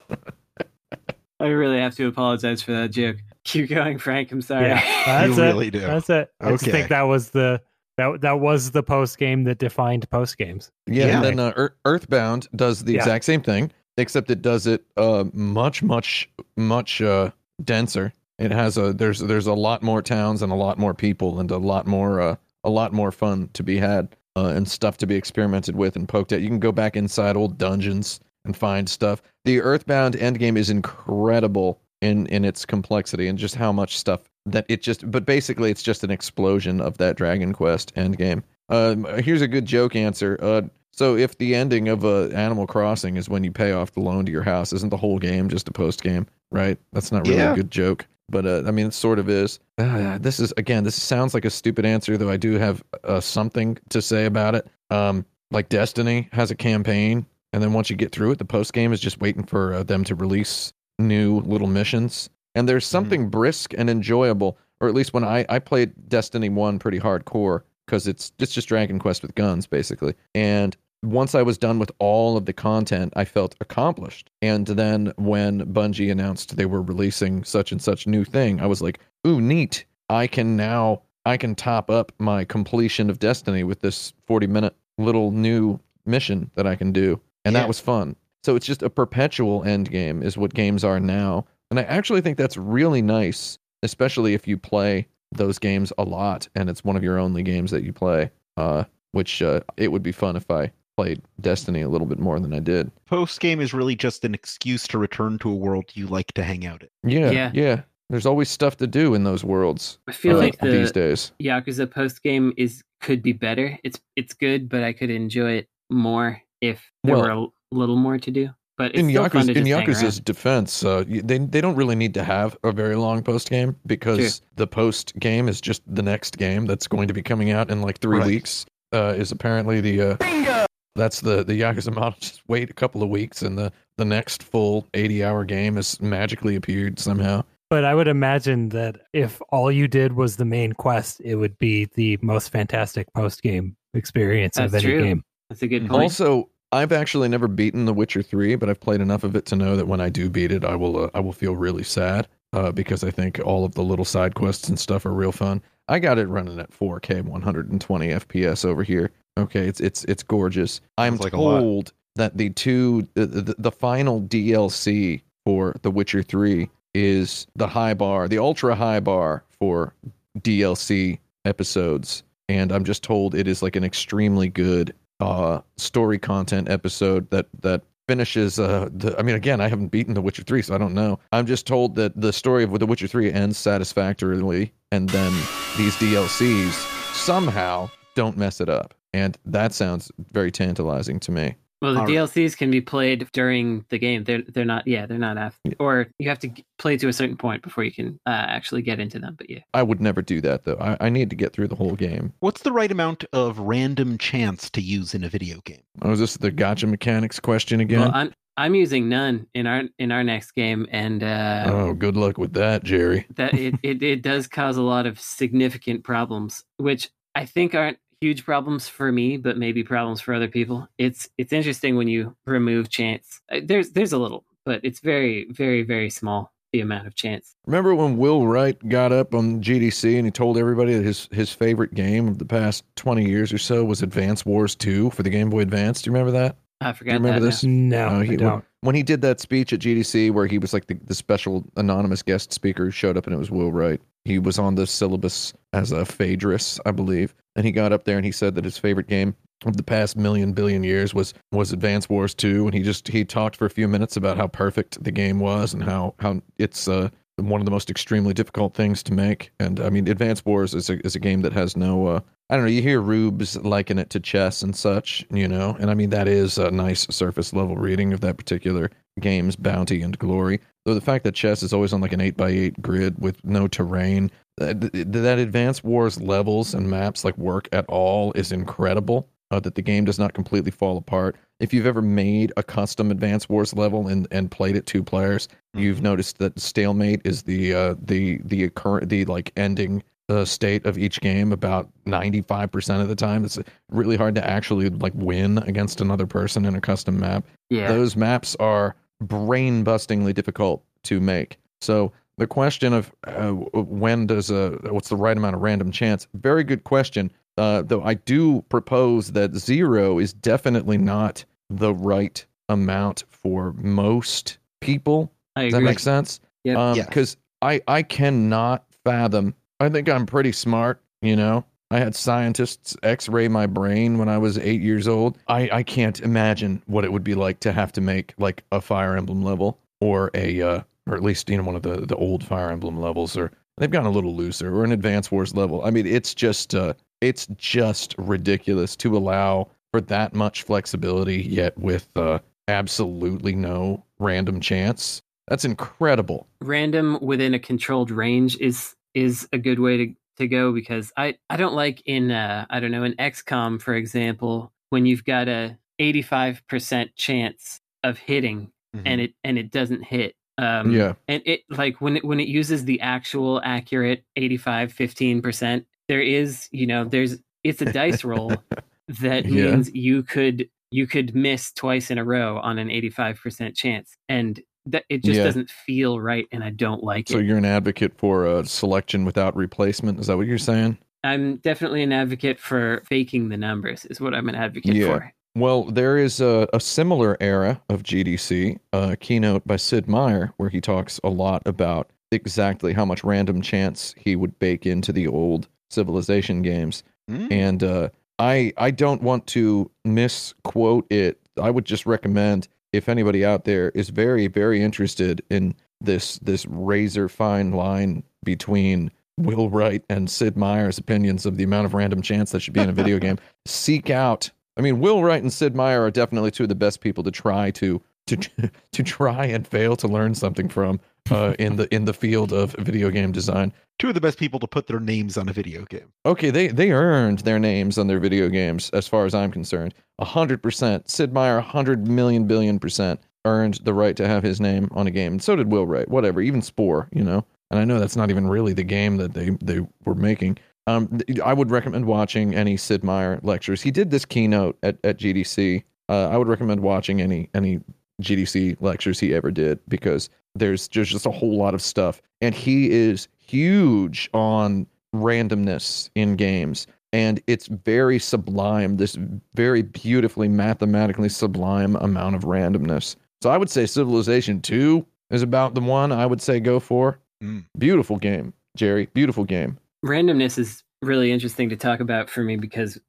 I really have to apologize for that joke keep going frank i'm sorry Yeah, that's You it. really do. That's it. I just think that was the that that was the post game that defined post games. Yeah, Yeah. and then uh, Earthbound does the Yeah. exact same thing, except it does it uh, much, much, much uh, denser. It has a there's there's a lot more towns and a lot more people and a lot more uh, a lot more fun to be had uh, and stuff to be experimented with and poked at. You can go back inside old dungeons and find stuff. The Earthbound endgame is incredible in in its complexity and just how much stuff that it just. But basically, it's just an explosion of that Dragon Quest endgame. Um, here's a good joke answer. Uh, so if the ending of uh, Animal Crossing is when you pay off the loan to your house, isn't the whole game just a post game? Right? That's not really Yeah. a good joke, but uh, I mean, it sort of is. Uh, this is again, this sounds like a stupid answer, though. I do have uh, something to say about it. Um, like Destiny has a campaign, and then once you get through it, the post game is just waiting for uh, them to release new little missions. And there's mm-hmm. something brisk and enjoyable, or at least when I I played Destiny one pretty hardcore because it's it's just Dragon Quest with guns basically. And once I was done with all of the content, I felt accomplished. And then when Bungie announced they were releasing such and such new thing, I was like, "Ooh, neat! I can now I can top up my completion of Destiny with this 40 minute little new mission that I can do." And Yeah. that was fun. So it's just a perpetual end game is what games are now. And I actually think that's really nice, especially if you play those games a lot and it's one of your only games that you play. Uh, which uh, it would be fun if I played Destiny a little bit more than I did. Post game is really just an excuse to return to a world you like to hang out in. Yeah, yeah. Yeah. There's always stuff to do in those worlds I feel uh, like the these days. Yakuza post game is could be better. It's it's good, but I could enjoy it more if there Well- were a little more to do. But it's in still Yakuza, in just Yakuza's defense, uh, they they don't really need to have a very long post game because the post game is just the next game that's going to be coming out in like three Right. weeks. Uh, is apparently the uh, that's the the Yakuza model. Just wait a couple of weeks, and the the next full eighty hour game has magically appeared somehow. But I would imagine that if all you did was the main quest, it would be the most fantastic post game experience of any true. game. That's a good Mhm. point. Also, I've actually never beaten The Witcher Three, but I've played enough of it to know that when I do beat it, I will uh, I will feel really sad uh, because I think all of the little side quests and stuff are real fun. I got it running at 4K, 120 FPS over here. Okay, it's it's it's gorgeous. I'm Sounds like a told that the two the, the the final DLC for The Witcher Three is the high bar, the ultra high bar for DLC episodes, and I'm just told it is like an extremely good uh story content episode that that finishes uh the, I mean again I haven't beaten The Witcher 3 so I don't know. I'm just told that the story of The Witcher 3 ends satisfactorily and then these DLCs somehow don't mess it up. And that sounds very tantalizing to me. Well, the All right. DLCs can be played during the game. They're they're not. Yeah, they're not after. Or you have to play to a certain point before you can uh, actually get into them. But yeah, I would never do that though. I, I need to get through the whole game. What's the right amount of random chance to use in a video game? Oh, is this the gotcha mechanics question again? well, I'm I'm using none in our in our next game, and uh, oh, good luck with that, Jerry. that it, it it does cause a lot of significant problems, which I think aren't huge problems for me, but maybe problems for other people. It's it's interesting when you remove chance. Uh, There's there's a little, but it's very very very small the amount of chance. Remember when Will Wright got up on GDC and he told everybody that his his favorite game of the past 20 years or so was Advance Wars 2 for the Game Boy Advance? Do you remember that? I forgot remember that. this? No, Oh, he- I don't. When he did that speech at GDC where he was like the, the special anonymous guest speaker who showed up and it was Will Wright. He was on the syllabus as a Phaedrus, I believe. And he got up there and he said that his favorite game of the past million billion years was was Advance Wars 2 and he just he talked for a few minutes about how perfect the game was and how how it's uh one of the most extremely difficult things to make. And I mean, Advance Wars is a is a game that has no. Uh, I don't know. You hear Rubes liken it to chess and such, you know, and I mean that is a nice surface level reading of that particular game's bounty and glory. Though the fact that chess is always on like an eight by eight grid with no terrain, that, that Advance Wars levels and maps like work at all is incredible. Uh, that the game does not completely fall apart. If you've ever made a custom Advance Wars level and, and played it two players, you've noticed that stalemate is the uh, the the current the like ending uh, state of each game about 95% of the time. It's really hard to actually like win against another person in a custom map. Yeah. those maps are brain bustingly difficult to make. So the question of uh, when does a what's the right amount of random chance? Very good question uh, though i do propose that zero is definitely not the right amount for most people I does that make sense? Yep. Um, Yes. Because I I cannot fathom. I think I'm pretty smart. You know, I had scientists X-ray my brain when I was eight years old. I I can't imagine what it would be like to have to make like a Fire Emblem level or a uh, or at least you know one of the the old Fire Emblem levels, or they've gotten a little looser, or an Advance Wars level. I mean, it's just uh, it's just ridiculous to allow for that much flexibility, yet with uh, absolutely no random chance. That's incredible. Random within a controlled range is is a good way to, to go because I, I don't like in uh, I don't know in XCOM for example when you've got a 85% chance of hitting Mhm. and it and it doesn't hit. Um, Yeah. and it like when it when it uses the actual accurate 85 15% there is you know there's it's a dice roll that Yeah. means you could you could miss twice in a row on an 85% chance and that it just Yeah. doesn't feel right and I don't like So it. So you're an advocate for a selection without replacement. Is that what you're saying? I'm definitely an advocate for faking the numbers is what I'm an advocate Yeah. for. Well, there is a, a similar era of GDC, a uh, keynote by Sid Meier, where he talks a lot about exactly how much random chance he would bake into the old Civilization games. Mm. And uh, I I don't want to misquote it. I would just recommend if anybody out there is very very interested in this this razor fine line between Will Wright and Sid Meier's opinions of the amount of random chance that should be in a video game, seek out. I mean, Will Wright and Sid Meier are definitely two of the best people to try to to to try and fail to learn something from uh, in the in the field of video game design. Two of the best people to put their names on a video game. Okay, they they earned their names on their video games, as far as I'm concerned. A hundred percent. Sid Meier, a hundred million billion percent earned the right to have his name on a game, and so did Will Wright. Whatever, even Spore, you know. And I know that's not even really the game that they they were making. Um, I would recommend watching any Sid Meier lectures. He did this keynote at at GDC. Uh, I would recommend watching any any GDC lectures he ever did because there's there's just a whole lot of stuff, and he is huge on randomness in games. And it's very sublime this very beautifully mathematically sublime amount of randomness. So i would say civilization 2 is about the one i would say go for. Mm. beautiful game jerry. Beautiful game. Randomness is really interesting to talk about for me because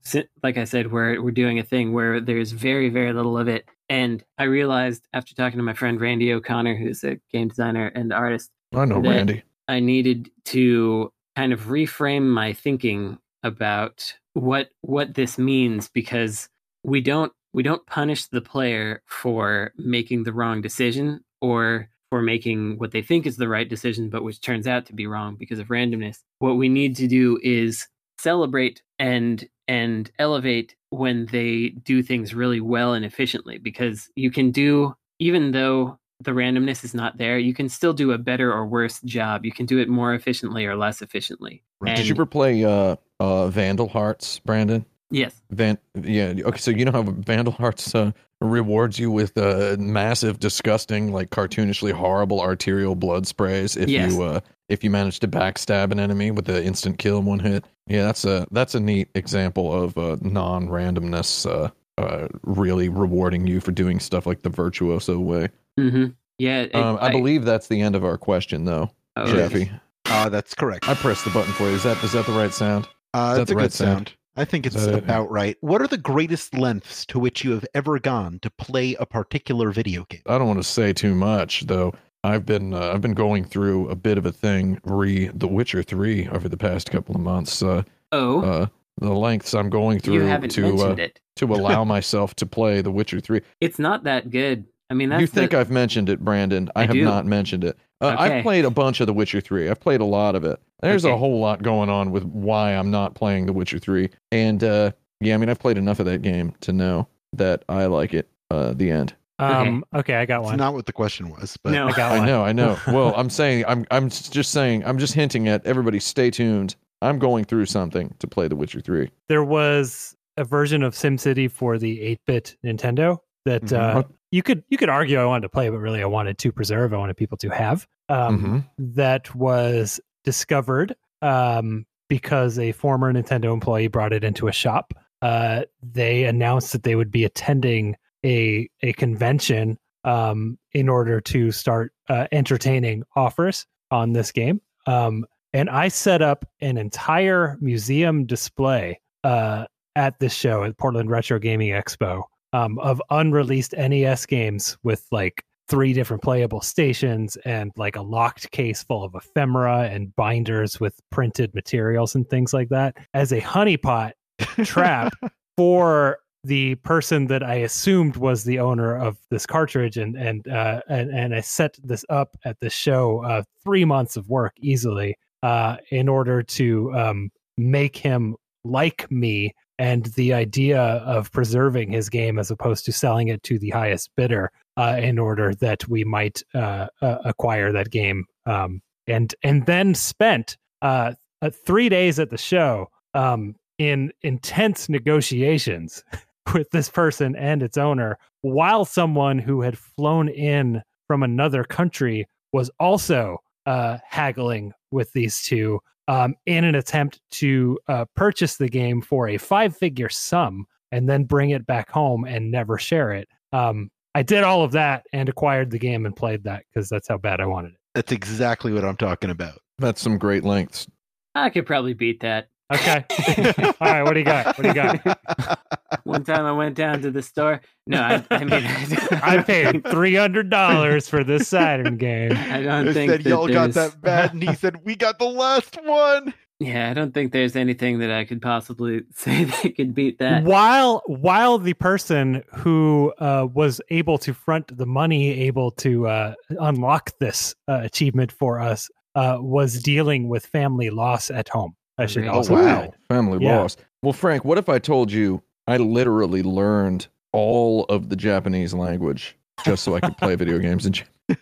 like i said we're we're doing a thing where there's very very little of it. And i realized after talking to my friend randy o'connor who's a game designer and artist i know randy. I needed to kind of reframe my thinking about what what this means because we don't we don't punish the player for making the wrong decision or for making what they think is the right decision but which turns out to be wrong because of randomness. What we need to do is celebrate and and elevate when they do things really well and efficiently because you can do even though the randomness is not there you can still do a better or worse job. You can do it more efficiently or less efficiently. Right. did you ever play uh uh vandal hearts brandon yes Van, yeah. Okay, so you know how Vandal Hearts uh, rewards you with uh, massive, disgusting, like cartoonishly horrible arterial blood sprays if Yes. you uh, if you manage to backstab an enemy with the instant kill in one hit. Yeah, that's a that's a neat example of uh, non-randomness uh, uh, really rewarding you for doing stuff like the virtuoso way. Mm-hmm. yeah it- Um, I, believe that's the end of our question, though, oh, It is. Jeffy. Uh, that's correct. I pressed the button for you. Is that is that the right sound? Uh, Is that that's a the right good sound. sound? I think it's Is it? about right. What are the greatest lengths to which you have ever gone to play a particular video game? I don't want to say too much though. I've been uh, I've been going through a bit of a thing re The Witcher Three over the past couple of months. Uh, oh uh, the lengths I'm going through to uh, to allow myself to play The Witcher Three. it's not that good i mean that's You think the, I've mentioned it, Brandon? I, I have do. not mentioned it. Uh, Okay. I've played a bunch of The Witcher Three. I've played a lot of it. There's a whole lot going on with why I'm not playing The Witcher Three, and uh, yeah, I mean I've played enough of that game to know that I like it. Uh, the end. Um, okay, I got It's one. not what the question was, but No. I got I know, I know. Well, I'm saying, I'm, I'm just saying, I'm just hinting at everybody. Stay tuned. I'm going through something to play The Witcher Three. There was a version of SimCity for the 8-bit Nintendo that Mhm. uh, you could you could argue I wanted to play, but really I wanted to preserve. I wanted people to have. Um, Mhm. That was discovered um, because a former Nintendo employee brought it into a shop. Uh, they announced that they would be attending a a convention um, in order to start uh, entertaining offers on this game. Um, and I set up an entire museum display uh, at this show at Portland Retro Gaming Expo um, of unreleased NES games with like three different playable stations and like a locked case full of ephemera and binders with printed materials and things like that as a honeypot trap for the person that I assumed was the owner of this cartridge, and and uh, and and I set this up at the show uh, three months of work easily uh, in order to um, make him like me. And the idea of preserving his game as opposed to selling it to the highest bidder uh, in order that we might uh, uh, acquire that game, um, and and then spent uh, uh, three days at the show um, in intense negotiations with this person and its owner, while someone who had flown in from another country was also uh, haggling with these two um, in an attempt to uh, purchase the game for a five figure sum and then bring it back home and never share it. Um, I did all of that and acquired the game and played that because that's how bad I wanted it. That's exactly what I'm talking about. That's some great lengths. I could probably beat that. Okay. all right. What do you got? What do you got? One time I went down to the store. No, I, I mean, I paid three hundred dollars for this Saturn game. I don't I think said that y'all got that bad, and he said we got the last one. Yeah, I don't think there's anything that I could possibly say that could beat that. While while the person who uh, was able to front the money, able to uh, unlock this uh, achievement for us, uh, was dealing with family loss at home. I should Great. Oh also wow. add. Family Yeah. loss. Well, Frank, what if I told you I literally learned all of the Japanese language just so I could play video games in Japan?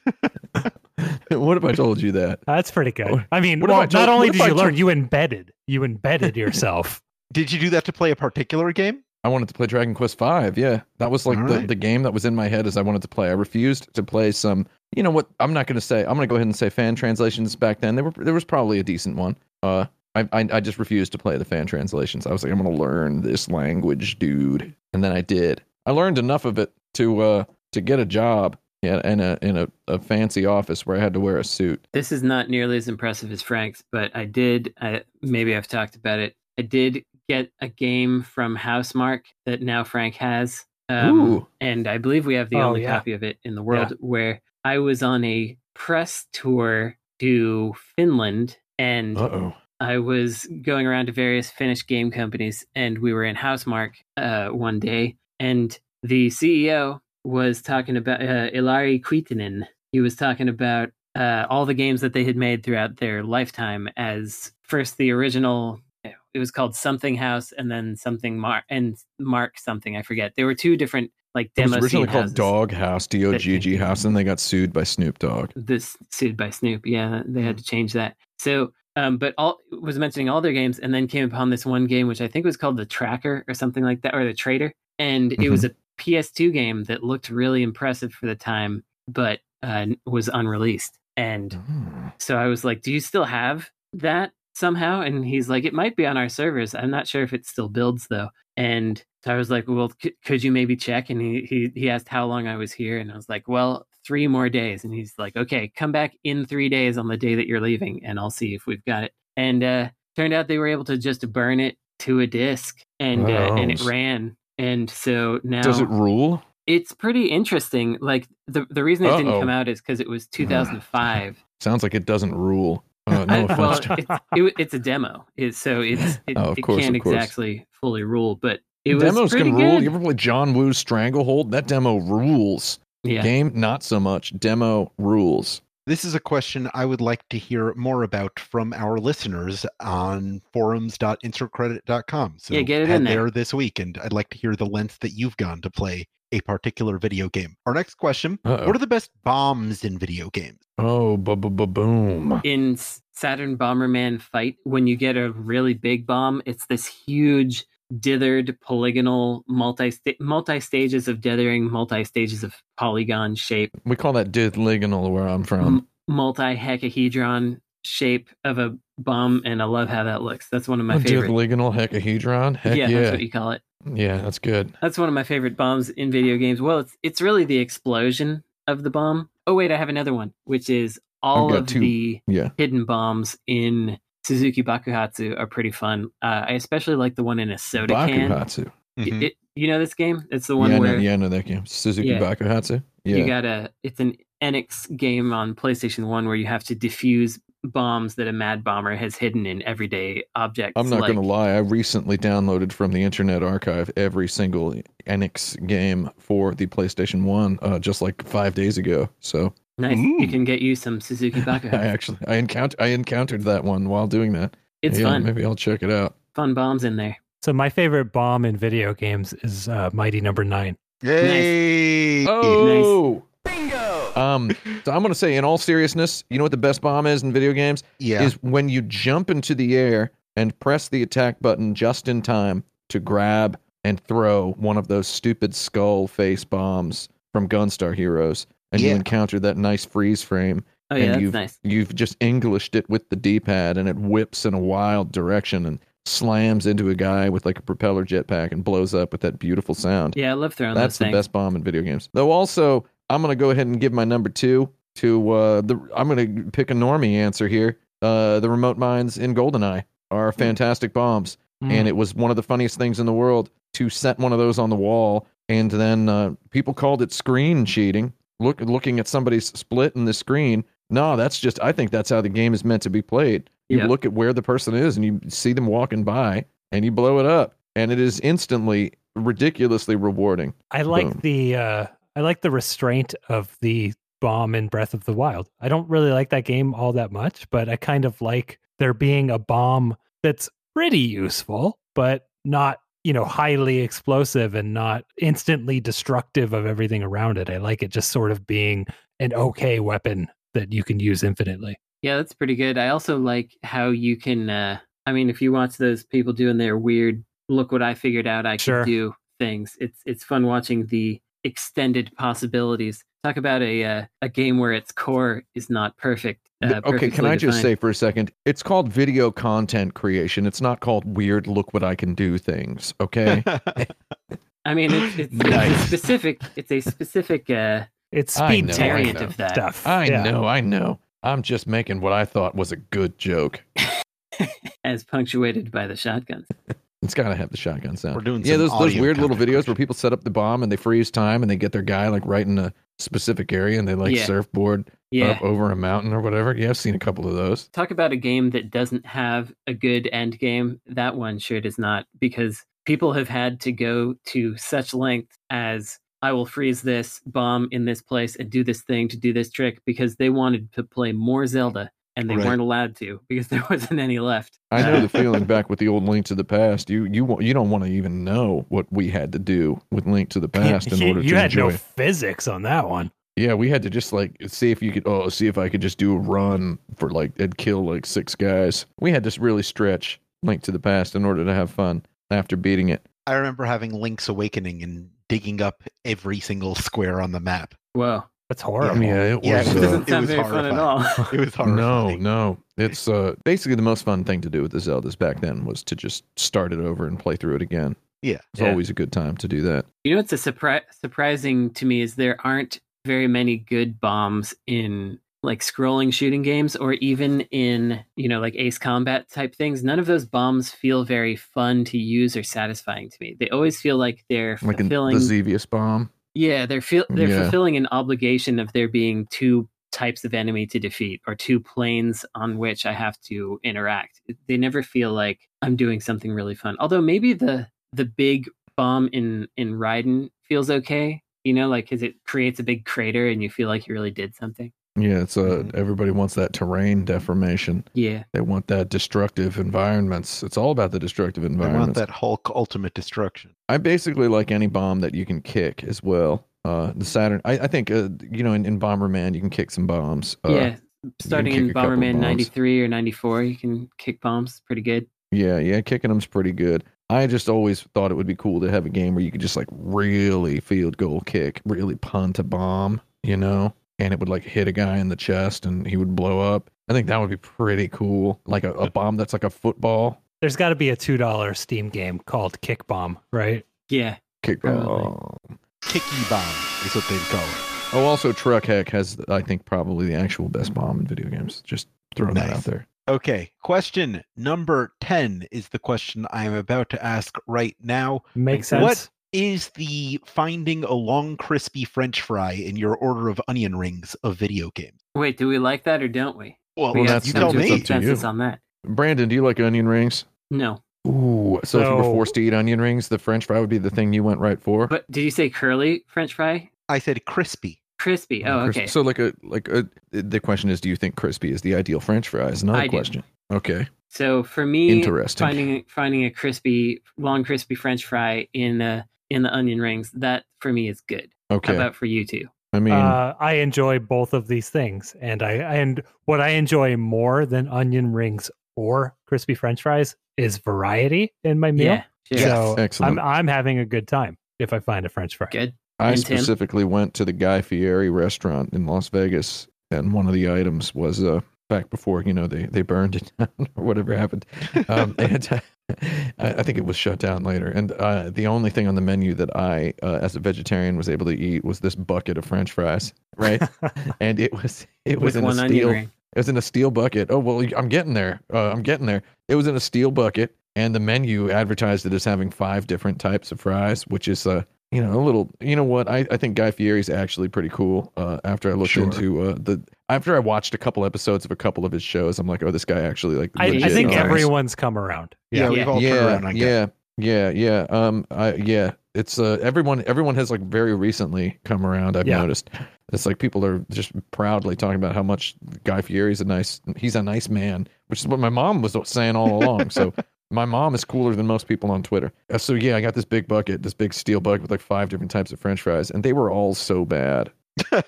what if I told you that? That's pretty good. I mean, well, I told- not only what if did I you learn, told- you embedded. You embedded yourself. Did you do that to play a particular game? I wanted to play Dragon Quest V. Yeah, that was like All the, right. the game that was in my head as I wanted to play. I refused to play some. You know what? I'm not going to say. I'm going to go ahead and say fan translations back then. There were there was probably a decent one. Uh, I, I I just refused to play the fan translations. I was like, I'm going to learn this language, dude, and then I did. I learned enough of it to uh to get a job in, in a in a, a fancy office where I had to wear a suit. This is not nearly as impressive as Frank's, but I did. I, maybe I've talked about it. I did get a game from Housemarque that now Frank has, um, Ooh. and I believe we have the Oh, only yeah. copy of it in the world. Where I was on a press tour to Finland, and Uh oh. I was going around to various Finnish game companies, and we were in Housemarque uh, one day, and the CEO was talking about uh, Ilari Kuittinen. He was talking about uh, all the games that they had made throughout their lifetime. As first, the original, it was called Something House, and then something Mark and Mark something. I forget. There were two different like It was originally called. Dog House, D O G G House, and they got sued by Snoop Dogg. this sued by Snoop. Yeah, they had to change that. So, um, but all was mentioning all their games, and then came upon this one game, which I think was called the Tracker or something like that, or the Trader, and it was a PS2 game that looked really impressive for the time, but uh, was unreleased. And Hmm. so I was like, "Do you still have that somehow?" And he's like, "It might be on our servers. I'm not sure if it still builds though." And so I was like, "Well, c- could you maybe check?" And he, he he asked how long I was here, and I was like, "Well, three more days." And he's like, "Okay, come back in three days on the day that you're leaving, and I'll see if we've got it." And uh, turned out they were able to just burn it to a disk, and uh, and it ran. And so now Does it rule? it's pretty interesting. Like the the reason it didn't come out is because it was 2005. Sounds like it doesn't rule. Uh, no I- well, it's, it, it's a demo, it's, so it's it, Oh, of it course, can't exactly fully rule, but it was Demos pretty can good. rule. You ever play John Woo's Stranglehold? That demo rules. Yeah, Game, not so much. Demo rules. This is a question I would like to hear more about from our listeners on forums.insertcredit.com. So Yeah, get it in there. there this week, and I'd like to hear the lengths that you've gone to play a particular video game. Our next question: Uh-oh. What are the best bombs in video games? Oh, bu- bu- bu- boom. in Saturn Bomberman fight, when you get a really big bomb, it's this huge dithered polygonal multi multi stages of dithering, multi stages of polygon shape, We call that dithligonal where I'm from. m- multi heckahedron shape of a bomb, and I love how that looks. That's one of my A favorite. dithligonal heckahedron? Heck yeah, yeah. that's what you call it. Yeah, that's good. That's one of my favorite bombs in video games. Well, it's it's really the explosion of the bomb. Oh wait, I have another one, which is all of two. the Yeah. hidden bombs in Suzuki Bakuhatsu are pretty fun. Uh, I especially like the one in a soda can. Bakuhatsu. Y- Mhm. It, you know this game? It's the one yeah, I know, where yeah, I know that game. Suzuki Yeah. Bakuhatsu. Yeah. You gotta. It's an Enix game on PlayStation One where you have to defuse bombs that a mad bomber has hidden in everyday objects. I'm not like, going to lie. I recently downloaded from the Internet Archive every single Enix game for the PlayStation One, uh, just like five days ago. So Nice. Ooh. You can get you some Suzuki I actually I encounter I encountered that one while doing that. It's yeah, fun. Maybe I'll check it out. Fun bombs in there. So my favorite bomb in video games is uh, Mighty Number Nine. Yay! Oh, bingo. Um, so I'm going to say, in all seriousness, you know what the best bomb is in video games? yeah. Is when you jump into the air and press the attack button just in time to grab and throw one of those stupid skull face bombs from Gunstar Heroes, and you Yeah. encounter that nice freeze frame, Oh yeah, and that's you've nice. you've just Englished it with the D-pad, and it whips in a wild direction and slams into a guy with like a propeller jetpack and blows up with that beautiful sound. Yeah, I love throwing That's the things. best bomb in video games. Though also, I'm gonna go ahead and give my number two to uh, the. I'm gonna pick a normie answer here. Uh, the remote mines in GoldenEye are fantastic bombs, Mm. and it was one of the funniest things in the world to set one of those on the wall, and then uh, people called it screen cheating. Look, looking at somebody's split in the screen. No, that's just. I think that's how the game is meant to be played. You Yeah. look at where the person is, and you see them walking by, and you blow it up, and it is instantly ridiculously rewarding. I like Boom. the uh, I like the restraint of the bomb in Breath of the Wild. I don't really like that game all that much, but I kind of like there being a bomb that's pretty useful, but not you know highly explosive and not instantly destructive of everything around it. I like it just sort of being an okay weapon that you can use infinitely. Yeah, that's pretty good. I also like how you can. uh I mean, if you watch those people doing their weird "look what I figured out I Sure. could do" things, it's it's fun watching the extended possibilities. Talk about a uh, a game where its core is not perfect. Uh, okay, can perfectly I just say for a second? It's called video content creation. It's not called weird look what I can do things. Okay. I mean, it's, it's, Nice. it's a specific. It's a specific uh, It's I speed know, variant of that. stuff. I Yeah. know, I know. I'm just making what I thought was a good joke. as punctuated by the shotguns. It's got to have the shotgun sound. We're doing yeah, some those those weird little videos creation. where people set up the bomb and they freeze time and they get their guy like right in a specific area and they like Yeah. surfboard Yeah. up over a mountain or whatever. Yeah, I've seen a couple of those. talk about a game that doesn't have a good end game. That one sure does not, because people have had to go to such length as I will freeze this bomb in this place and do this thing to do this trick because they wanted to play more Zelda and they Right. weren't allowed to because there wasn't any left. I know the feeling back with the old Link to the Past. You you wa- you don't want to even know what we had to do with Link to the Past in you order you to You had enjoy. no physics on that one. Yeah, we had to just like see if you could. Oh, see if I could just do a run for like and kill like six guys. We had to really stretch Link to the Past in order to have fun after beating it. I remember having Link's Awakening and digging up every single square on the map. Whoa. That's horrible. Yeah, it Yeah, was. it uh, doesn't sound was very fun at all. It was horrible. no, no, it's uh basically the most fun thing to do with the Zeldas back then was to just start it over and play through it again. Yeah. It's Yeah. always a good time to do that. You know what's a surpri- surprising to me is there aren't very many good bombs in like scrolling shooting games or even in you know like ace combat type things none of those bombs feel very fun to use or satisfying to me they always feel like they're Like in the fulfilling Xevious bomb. Yeah they're feel they're Yeah. fulfilling an obligation of there being two types of enemy to defeat or two planes on which i have to interact. They never feel like i'm doing something really fun. Although maybe the the big bomb in in Raiden feels okay you know like because it creates a big crater and you feel like you really did something Yeah, it's uh Mhm. everybody wants that terrain deformation. yeah They want that destructive environments. It's all about the destructive I want that Hulk ultimate destruction. I basically like any bomb that you can kick as well. Uh, the Saturn, I, I think, uh, you know, in, in Bomberman, you can kick some bombs. Uh, yeah starting in bomberman 93 or 94 you can kick bombs pretty good Yeah, yeah, kicking them's pretty good. I just always thought it would be cool to have a game where you could just like really field goal kick, really punt a bomb, you know, and it would like hit a guy in the chest and he would blow up. I think that would be pretty cool. Like a, a bomb that's like a football There's got to be a two dollar Steam game called Kick Bomb, right? yeah kick bomb. Kicky bomb is what they'd call it. Oh, also Truck Heck has, I think, probably the actual best bomb in video games. Just throwing that out there. Okay, question number 10 is the question I am about to ask right now. Makes sense. What is the finding a long crispy French fry in your order of onion rings of video games. Wait, do we like that or don't we? Well, Well, that's- you have tell that's some up me. to consensus on that. Brandon, do you like onion rings? No, Ooh, so, if you were forced to eat onion rings, the French fry would be the thing you went right for. but did you say curly French fry? I said crispy. Crispy. Oh, Crisp- okay. So like a like a the question is, do you think crispy is the ideal French fry? Is not I a do. question. Okay, So for me, interesting. finding finding a crispy, long crispy French fry in uh in the onion rings, that for me is good. okay, How about for you two? I mean, uh, I enjoy both of these things, and I and what I enjoy more than onion rings or crispy French fries is variety in my meal. Yeah, sure. Yes. So Excellent. I'm I'm having a good time if I find a French fry. Good. I and Tim? specifically went to the Guy Fieri restaurant in Las Vegas, and one of the items was uh back before you know they they burned it down or whatever happened. Um, and uh, I, I think it was shut down later. And uh, the only thing on the menu that I, uh, as a vegetarian, was able to eat was this bucket of French fries. Right, and it was it was With in a steel. ring. It was in a steel bucket. Oh well, I'm getting there. Uh, I'm getting there. It was in a steel bucket, and the menu advertised it as having five different types of fries, which is uh, you know, a little. You know what? I, I think Guy Fieri's actually pretty cool. Uh, after I looked Sure. into uh, the after I watched a couple episodes of a couple of his shows, I'm like, oh, this guy actually like. I, I think knows. everyone's come around. Yeah, Yeah. we've all turned yeah, around on Guy. yeah, yeah, yeah. Um, I yeah. It's uh, everyone. Everyone has like very recently come around. I've Yeah. noticed. It's like people are just proudly talking about how much Guy Fieri's a nice. He's a nice man, which is what my mom was saying all along. so my mom is cooler than most people on Twitter. Uh, So yeah, I got this big bucket, this big steel bucket with like five different types of French fries, and they were all so bad.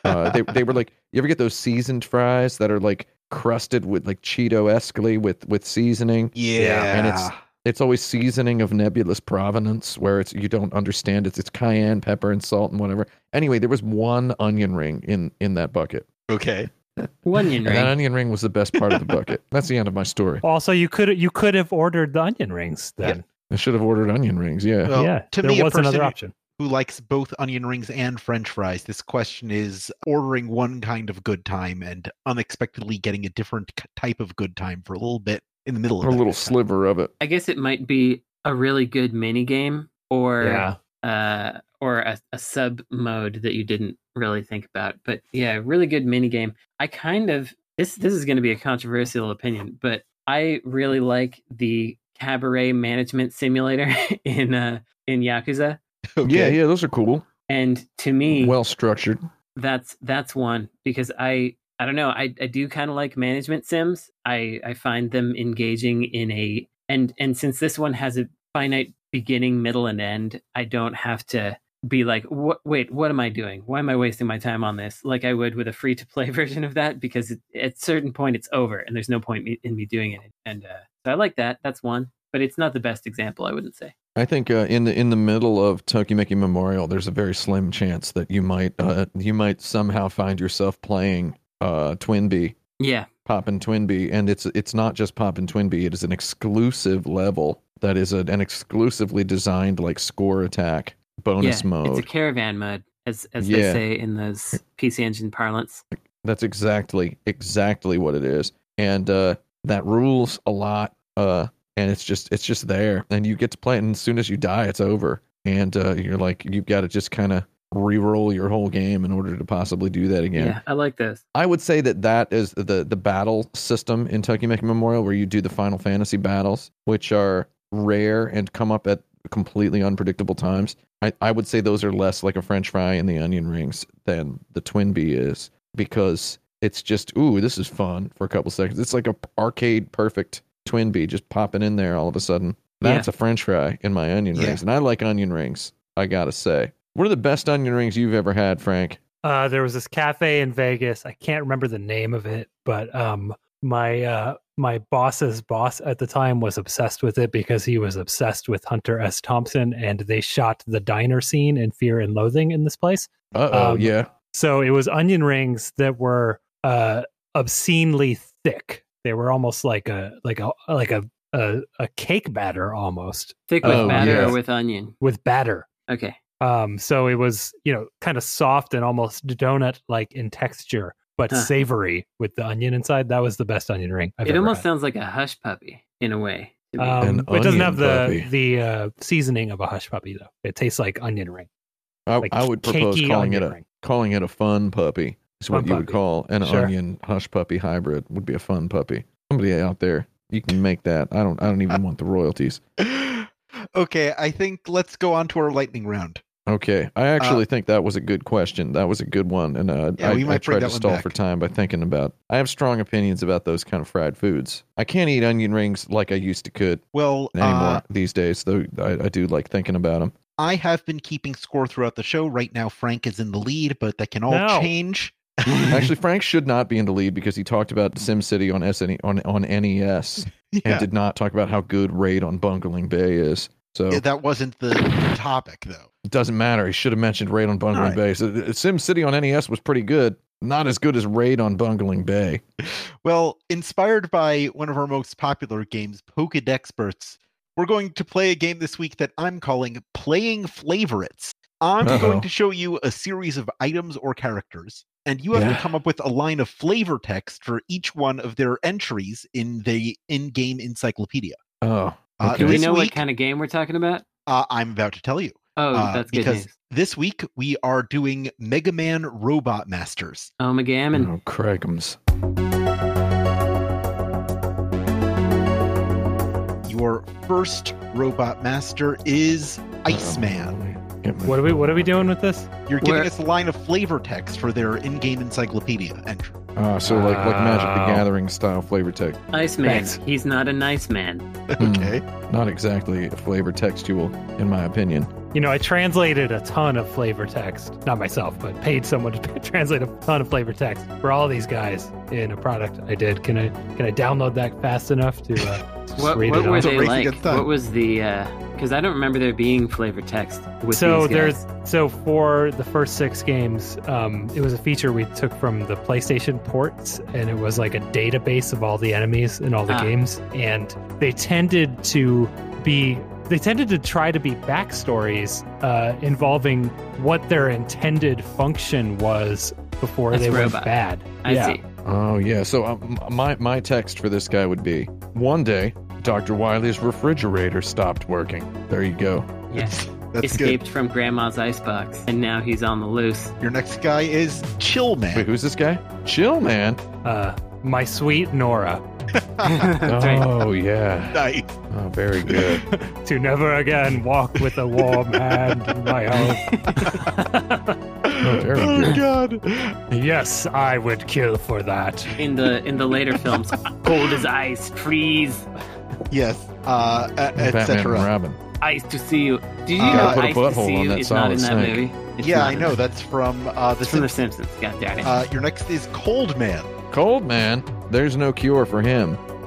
Uh, they they were like, you ever get those seasoned fries that are like crusted with like Cheeto escally with with seasoning? Yeah, and it's it's always seasoning of nebulous provenance where it's you don't understand. It's it's cayenne pepper and salt and whatever. Anyway there was one onion ring in in that bucket. Okay. One onion and that onion ring was the best part of the bucket. That's the end of my story. Also, you could you could have ordered the onion rings then. i should have ordered onion rings yeah. Well, yeah, to there me, a was another person- option. Who likes both onion rings and French fries? This question is ordering one kind of good time and unexpectedly getting a different type of good time for a little bit in the middle of a little good time. sliver of it I guess it might be a really good mini game or Yeah. uh or a, a sub mode that you didn't really think about. But yeah, really good mini game. I kind of this this is going to be a controversial opinion, but I really like the cabaret management simulator in uh in Yakuza. Okay. yeah yeah those are cool And to me, well structured that's that's one because I I don't know I I do kind of like management sims. I I find them engaging in a and and since this one has a finite beginning, middle, and end, I don't have to be like what wait what am I doing? Why am I wasting my time on this? Like I would with a free to play version of that because it, at a certain point it's over and there's no point me, in me doing it. And uh, so I like that. That's one, but it's not the best example. I wouldn't say. I think uh, in the in the middle of Tokimeki Memorial, there's a very slim chance that you might uh, you might somehow find yourself playing uh, TwinBee Yeah, Pop and TwinBee, and it's it's not just Pop and TwinBee. It is an exclusive level that is a, an exclusively designed like score attack bonus yeah. mode. It's a caravan mode, as as Yeah. they say in those PC Engine parlance. That's exactly exactly what it is, and uh, that rules a lot. Uh, and it's just it's just there, and you get to play it. And as soon as you die, it's over, and uh, you're like you've got to just kind of re-roll your whole game in order to possibly do that again. Yeah, I like this I would say that that is the the battle system in Tokimeki Memorial, where you do the Final Fantasy battles, which are rare and come up at completely unpredictable times. I, I would say those are less like a French fry in the onion rings than the TwinBee is because it's just ooh, this is fun for a couple seconds. It's like a arcade perfect TwinBee just popping in there all of a sudden. That's a French fry in my onion Yeah. rings, and I like onion rings. I gotta say, what are the best onion rings you've ever had, Frank? Uh, there was this cafe in Vegas. I can't remember the name of it, but um, my uh, my boss's boss at the time was obsessed with it because he was obsessed with Hunter S. Thompson, and they shot the diner scene in Fear and Loathing in this place. Uh oh, Um, yeah. So it was onion rings that were uh, obscenely thick. They were almost like a like a like a a, a cake batter almost Thick with Oh, batter yeah. or with onion. with batter. Okay. Um, so it was, you know, kind of soft and almost donut like in texture, but Huh. savory with the onion inside. That was the best onion ring. I've it ever almost had. sounds like a hush puppy in a way. Um, but it doesn't have the puppy. the uh, seasoning of a hush puppy though. It tastes like onion ring. I, like I would propose calling it a ring. calling it a fun puppy. Is what Fun you would call an Sure. onion hush puppy hybrid. Would be a fun puppy. Somebody out there, you can make that. I don't. I don't even want the royalties. okay, I think let's go on to our lightning round. Okay, I actually think that was a good question. That was a good one, and uh, Yeah, I, we I might bring tried to stall back. for time by thinking about. I have strong opinions about those kind of fried foods. I can't eat onion rings like I used to could Well, anymore uh, these days. Though I, I do like thinking about them. I have been keeping score throughout the show. Right now, Frank is in the lead, but that can all No. change. Actually, Frank should not be in the lead because he talked about SimCity on SN on on NES and did not talk about how good Raid on Bungling Bay is. So yeah, that wasn't the topic, though. it doesn't matter. He should have mentioned Raid on Bungling right. Bay. So, uh, SimCity on NES was pretty good. Not as good as Raid on Bungling Bay. Well, inspired by one of our most popular games, Pokedexperts, we're going to play a game this week that I'm calling Playing Flavorites. I'm Uh-oh. going to show you a series of items or characters, and you have Yeah. to come up with a line of flavor text for each one of their entries in the in-game encyclopedia. Oh, Uh, Do we know week, what kind of game we're talking about? uh, I'm about to tell you. Oh, uh, that's good because news. this week we are doing Mega Man Robot Masters. Oh, McGammon. oh, Craigums. Your first robot master is Iceman. Get my- What are we What are we doing with this? You're giving Where- us a line of flavor text for their in-game encyclopedia entry. Ah, so like like Magic the Wow. Gathering style flavor text. Iceman. Thanks. He's not a nice man. Hmm. Okay. Not exactly a flavor textual, in my opinion. You know, I translated a ton of flavor text, not myself, but paid someone to translate a ton of flavor text for all these guys in a product I did. Can I can I download that fast enough to uh, just What, read what it were they like? What was the? Because I don't remember there being flavor text with so these there's so for the first six games, um, it was a feature we took from the PlayStation ports, and it was like a database of all the enemies in all the Ah. games, and they tended to be they tended to try to be backstories uh, involving what their intended function was before That's they went bad. I yeah. see. Oh yeah. So um, my my text for this guy would be: One day, Doctor Wily's refrigerator stopped working. There you go. Yeah. That's Escaped from Grandma's icebox, and now he's on the loose. Your next guy is Chill Man. Wait, who's this guy? Chill, man. Uh, my sweet Nora, That's right. Oh yeah. nice. Oh, very good. to never again walk with a warm hand in my home. Oh, very Oh god. Yes, I would kill for that. In the in the later films, cold as ice, freeze, Yes. Uh, Batman and etc. Robin. ice to see you. Did you Uh, know Gotta put a ice to butthole see on you that is not in that snake. movie? It's Yeah, I know. it. That's from uh, the It's from The Simpsons. Simpsons. God damn it. Uh, your next is Cold Man. Cold man. There's no cure for him.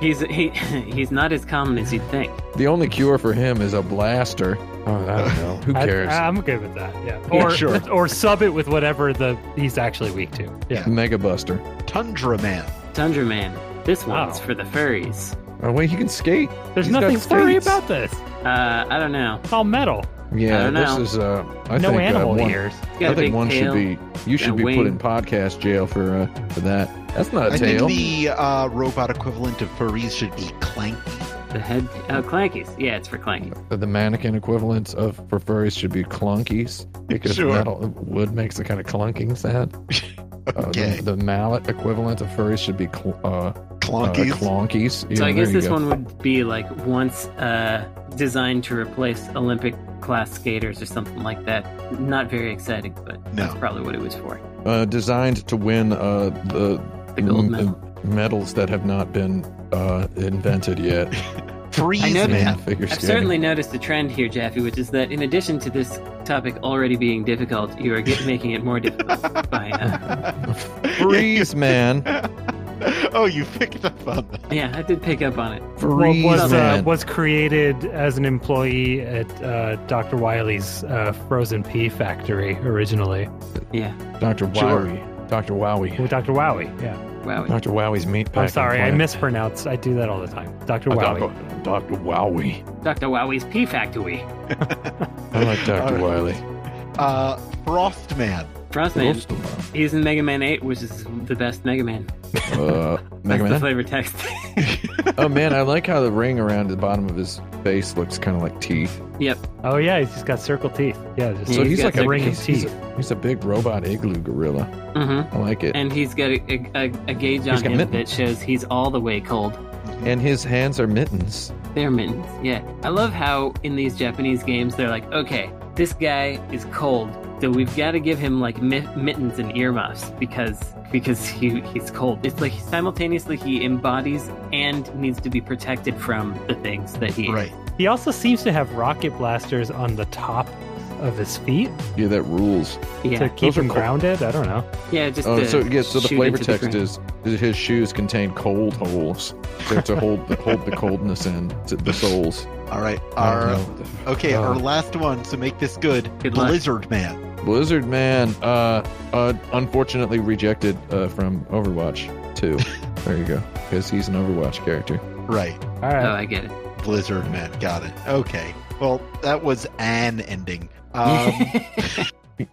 he's he, he's not as common as you'd think. The only cure for him is a blaster. Oh, I don't know. Who cares? I, cares? am good with that. Yeah. Yeah, Or sure. or sub it with whatever the he's actually weak to. Yeah. Mega Buster. Tundra Man. Tundra Man. This one's Wow. for the furries. Oh wait, he can skate. There's He's nothing furry about this. Uh, I don't know. It's all metal. Yeah, I don't this is. Uh, I no think, animal uh, one, ears. He's got I a think one tail. should be. You should be a put in podcast jail for uh, for that. That's not a I tail. think the uh, robot equivalent of furries should be Clanky. The head. Oh, Clankies. Yeah, it's for Clanky. the mannequin equivalent of for furries should be clunkies because Sure. metal wood makes a kind of clunking sound. Uh, Okay. the, the mallet equivalent of furries should be cl- uh, uh, Clonkies. clonkies. Yeah, So I guess this go. one would be like once uh, designed to replace Olympic class skaters or something like that. Not very exciting, but No. that's probably what it was for. uh, designed to win uh, the The gold m- medal. medals that have not been uh, invented yet. Freeze I noticed- Man. Figure I've certainly noticed a trend here, Jaffe, which is that in addition to this topic already being difficult, you are get, making it more difficult by. Uh, freeze, man. oh, you picked up on that. yeah, I did pick up on it. Freeze, Well, was uh, was created as an employee at uh, Dr. Wily's uh, frozen pea factory originally. Yeah. Dr. Sure. Wowy. Dr. Wowy. With Dr. Wowy. Yeah. Wow. Dr. Wowy's meat I'm packing sorry, I plant. mispronounced. I do that all the time. Dr. Uh, Wowy. Dr. Dr. Wowy. Dr. Wowy's Pea Factory. I like Dr. All right. Wily. Uh, Frost Man. Frostman. He's in Mega Man 8, which is the best Mega Man. Uh, That's Mega the Man. flavor text. oh man, I like how the ring around the bottom of his face looks kind of like teeth. Yep. Oh yeah, he's just got circle teeth. Yeah, just Yeah, So he's he's, like a ring of he's, he's teeth. a, he's a big robot igloo gorilla. hmm I like it. And, And he's got a, a, a gauge on He's him mittens. that shows he's all the way cold. And his hands are mittens. They're mittens. Yeah. I love how in these Japanese games they're like, okay, this guy is cold, so we've got to give him like mittens and earmuffs because because he he's cold. It's like simultaneously he embodies and needs to be protected from the things that he Right. He also seems to have rocket blasters on the top of his feet Yeah, that rules. Yeah. to keep Those are him cool. grounded. I don't know. Yeah. Just Oh, to so yeah, so the shoot flavor into the text ground. is that his shoes contain cold holes. They're to hold the, hold the coldness in to the soles. All right. Our, okay, Oh. our last one. So make this good. Good luck. Blizzard Man. Blizzard Man, uh, uh, unfortunately rejected uh, from Overwatch 2. there you go, because he's an Overwatch character. Right. All right. Oh, I get it. Blizzard Man. Got it. Okay. Well, that was an ending. Um,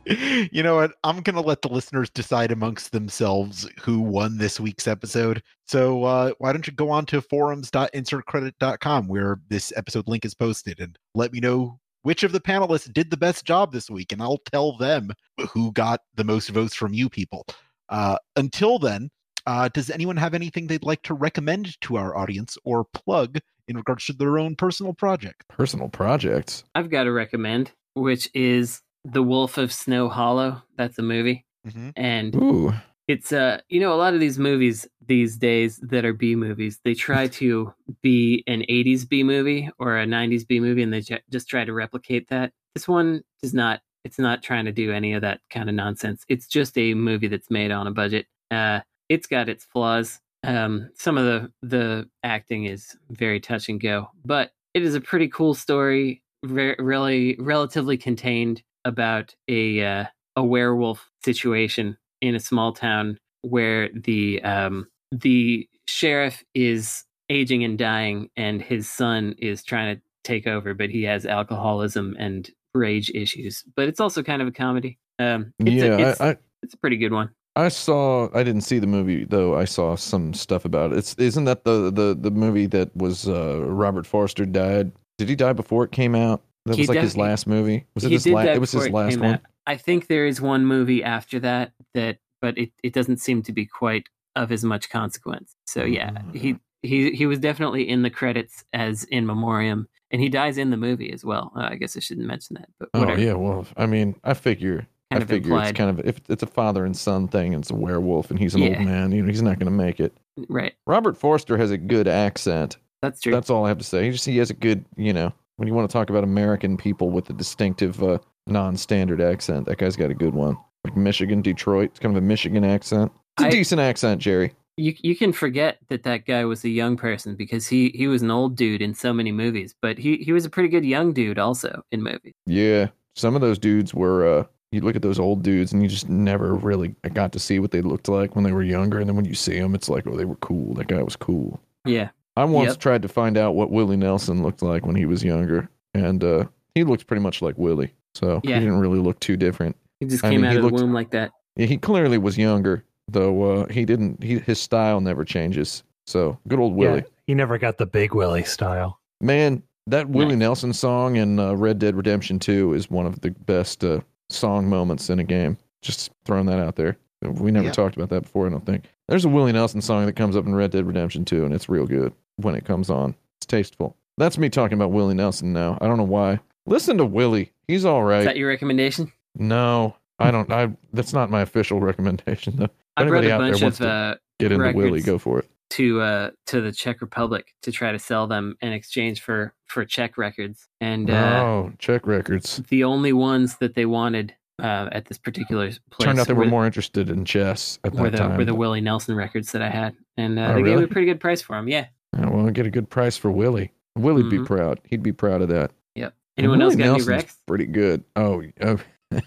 you know what? I'm going to let the listeners decide amongst themselves who won this week's episode. So uh, why don't you go on to forums.insertcredit.com where this episode link is posted and let me know which of the panelists did the best job this week, and I'll tell them who got the most votes from you people. Uh, until then, uh, does anyone have anything they'd like to recommend to our audience or plug in regards to their own personal project? Personal projects. I've got to recommend, which is The Wolf of Snow Hollow. That's a movie. Mm-hmm. And Ooh, it's uh you know a lot of these movies these days that are b movies they try to be an 80s b movie or a 90s b movie and they ju- just try to replicate that this one is not it's not trying to do any of that kind of nonsense it's just a movie that's made on a budget uh it's got its flaws um some of the the acting is very touch and go but it is a pretty cool story re- really relatively contained about a uh, a werewolf situation in a small town where the um, the sheriff is aging and dying, and his son is trying to take over, but he has alcoholism and rage issues. But it's also kind of a comedy. Um, it's yeah. a, it's, I, I it's a pretty good one. I saw. I didn't see the movie though. I saw some stuff about it. It's isn't that the the the movie that was uh, Robert Forster died? Did he die before it came out? That He was like def- his last movie. Was it his last? It was his last one. out. I think there is one movie after that that, but it, it doesn't seem to be quite of as much consequence. So yeah, he he he was definitely in the credits as in memoriam, and he dies in the movie as well. Uh, I guess I shouldn't mention that, but Oh yeah. Well, I mean, I figure. Kind I figure it's kind of if it's a father and son thing, and it's a werewolf, and he's an Yeah. old man. You know, he's not going to make it. Right, Robert Forster has a good accent. That's true. That's all I have to say. He just he has a good, you know, when you want to talk about American people with a distinctive uh, non-standard accent, that guy's got a good one. Like Michigan, Detroit, it's kind of a Michigan accent. It's a I- decent accent, Jerry. you you can forget that that guy was a young person because he he was an old dude in so many movies, but he he was a pretty good young dude also in movies. Yeah, some of those dudes were. uh You look at those old dudes, and you just never really got to see what they looked like when they were younger. And then when you see them, it's like, oh, they were cool. That guy was cool. Yeah, I once Yep. tried to find out what Willie Nelson looked like when he was younger, and uh he looked pretty much like Willie. So Yeah. he didn't really look too different. he just I came mean, out he of looked- the womb like that. Yeah, he clearly was younger, though. Uh, he didn't. He, his style never changes. So good old Willie, Yeah, he never got the Big Willie style. man. That Willie Nelson song in uh, Red Dead Redemption Two is one of the best uh, song moments in a game. Just throwing that out there. We never Yeah. talked about that before. I don't think there's a Willie Nelson song that comes up in Red Dead Redemption Two, and it's real good when it comes on. It's tasteful. That's me talking about Willie Nelson now. I don't know why. Listen to Willie. He's all right. Is that your recommendation? no, I don't. I. That's not my official recommendation though. I Anybody brought a out bunch wants of uh, Get into Willie. Go for it. to uh to the Czech Republic to try to sell them in exchange for for Czech records, and uh, oh, check records. the only ones that they wanted uh, at this particular place Turned out they were were, more interested in chess at that the time. were the Willie Nelson records that I had, and uh, Oh, they gave me a pretty good price for them. Yeah. Yeah, well, get a good price for Willie. Willie'd be Mhm. proud. He'd be proud of that. Yep. Anyone else Willie got Nelson's any Rex? Pretty good. Oh, oh.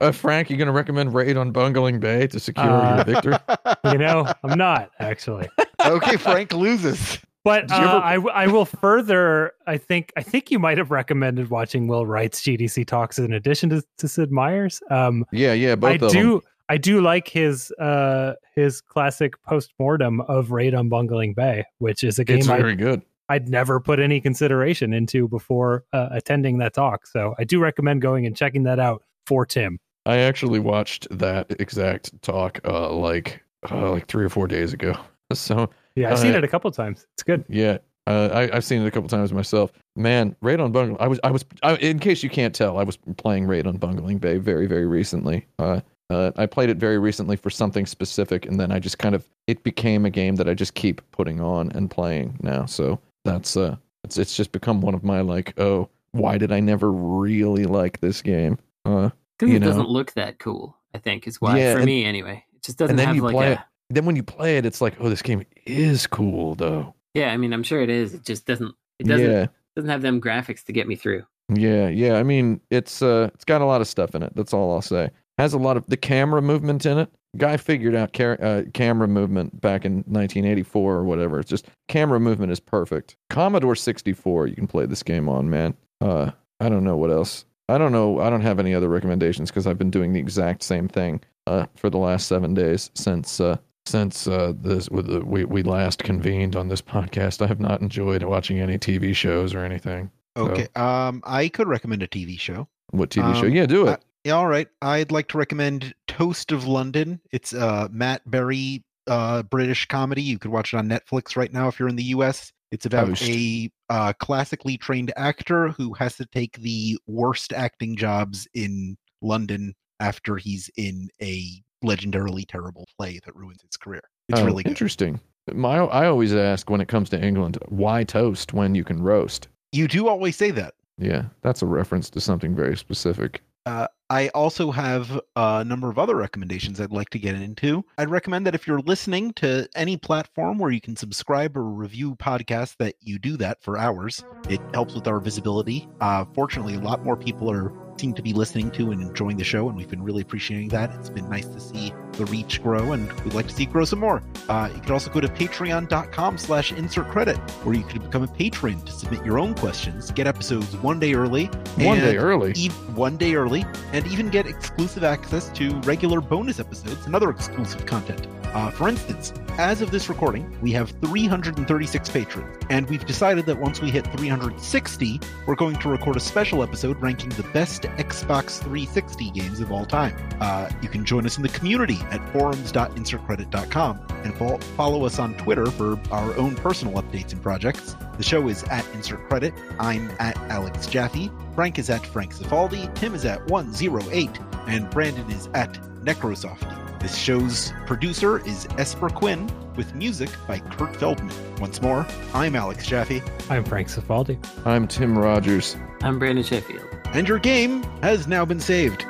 uh, Frank, you going to recommend raid on Bungling Bay to secure Uh, your victory? You know, I'm not actually. okay, Frank loses. But uh, ever- I, w- I will further. I think I think you might have recommended watching Will Wright's GDC talks in addition to, to Sid Meier's. Um, Yeah, yeah, both I of them. do I do like his uh his classic post mortem of Raid on Bungling Bay, which is a game It's very good. I'd never put any consideration into before uh, attending that talk. So I do recommend going and checking that out for Tim. I actually watched that exact talk uh, like uh, like three or four days ago. So Yeah, I've Uh, seen it a couple times. It's good. yeah, uh, I, I've seen it a couple times myself. Man, Raid on Bungling. I was I was I, in case you can't tell, I was playing Raid on Bungling Bay very very recently. Uh, uh, I played it very recently for something specific, and then I just kind of it became a game that I just keep putting on and playing now. So that's uh, it's it's just become one of my like, oh, why did I never really like this game? Uh, Because You it know. doesn't look that cool. I think is why Yeah, for and- me anyway. It just doesn't have like a it. Then when you play it, it's like, oh, this game is cool though. yeah. I mean, I'm sure it is. It just doesn't. It doesn't Yeah. doesn't have them graphics to get me through. Yeah, yeah. I mean, it's uh, it's got a lot of stuff in it. That's all I'll say. Has a lot of the camera movement in it. Guy figured out car- uh, camera movement back in 1984 or whatever. It's just camera movement is perfect. Commodore 64, you can play this game on, man. Uh, I don't know what else. I don't know. I don't have any other recommendations because I've been doing the exact same thing uh, for the last seven days since uh, since uh, this with the, we we last convened on this podcast. I have not enjoyed watching any TV shows or anything. So- Okay. Um, I could recommend a TV show. What TV show? Um, Yeah, do it. I- Yeah, all right. I'd like to recommend Toast of London. It's a Matt Berry uh, British comedy. You could watch it on Netflix right now if you're in the U.S. It's about Toast. a uh, classically trained actor who has to take the worst acting jobs in London after he's in a legendarily terrible play that ruins his career. It's Oh, really good. interesting. My, I always ask when it comes to England, why toast when you can roast? You do always say that. Yeah, that's a reference to something very specific. Uh, I also have a number of other recommendations I'd like to get into. I'd recommend that if you're listening to any platform where you can subscribe or review podcasts, that you do that for hours. It helps with our visibility. Uh, fortunately, a lot more people are seem to be listening to and enjoying the show, and we've been really appreciating that. It's been nice to see the reach grow, and we'd like to see it grow some more. Uh, you could also go to patreon.com slash insert credit, where you could become a patron to submit your own questions, get episodes one day early, One day early. e- one day early, and even get exclusive access to regular bonus episodes and other exclusive content. Uh, for instance, as of this recording, we have 336 patrons, and we've decided that once we hit 360, we're going to record a special episode ranking the best Xbox 360 games of all time. Uh, you can join us in the community at forums.insertcredit.com and fo- follow us on Twitter for our own personal updates and projects. The show is at Insert Credit. I'm at Alex Jaffe. Frank is at Frank Cifaldi. Tim is at 108. And Brandon is at Necrosofty. This show's producer is Esper Quinn, with music by Kurt Feldman. Once more, I'm Alex Jaffe, I'm Frank Cifaldi. I'm Tim Rogers. I'm Brandon Sheffield. and your game has now been saved.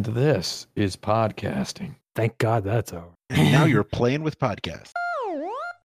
And this is podcasting. Thank God that's over. And now you're playing with podcasts.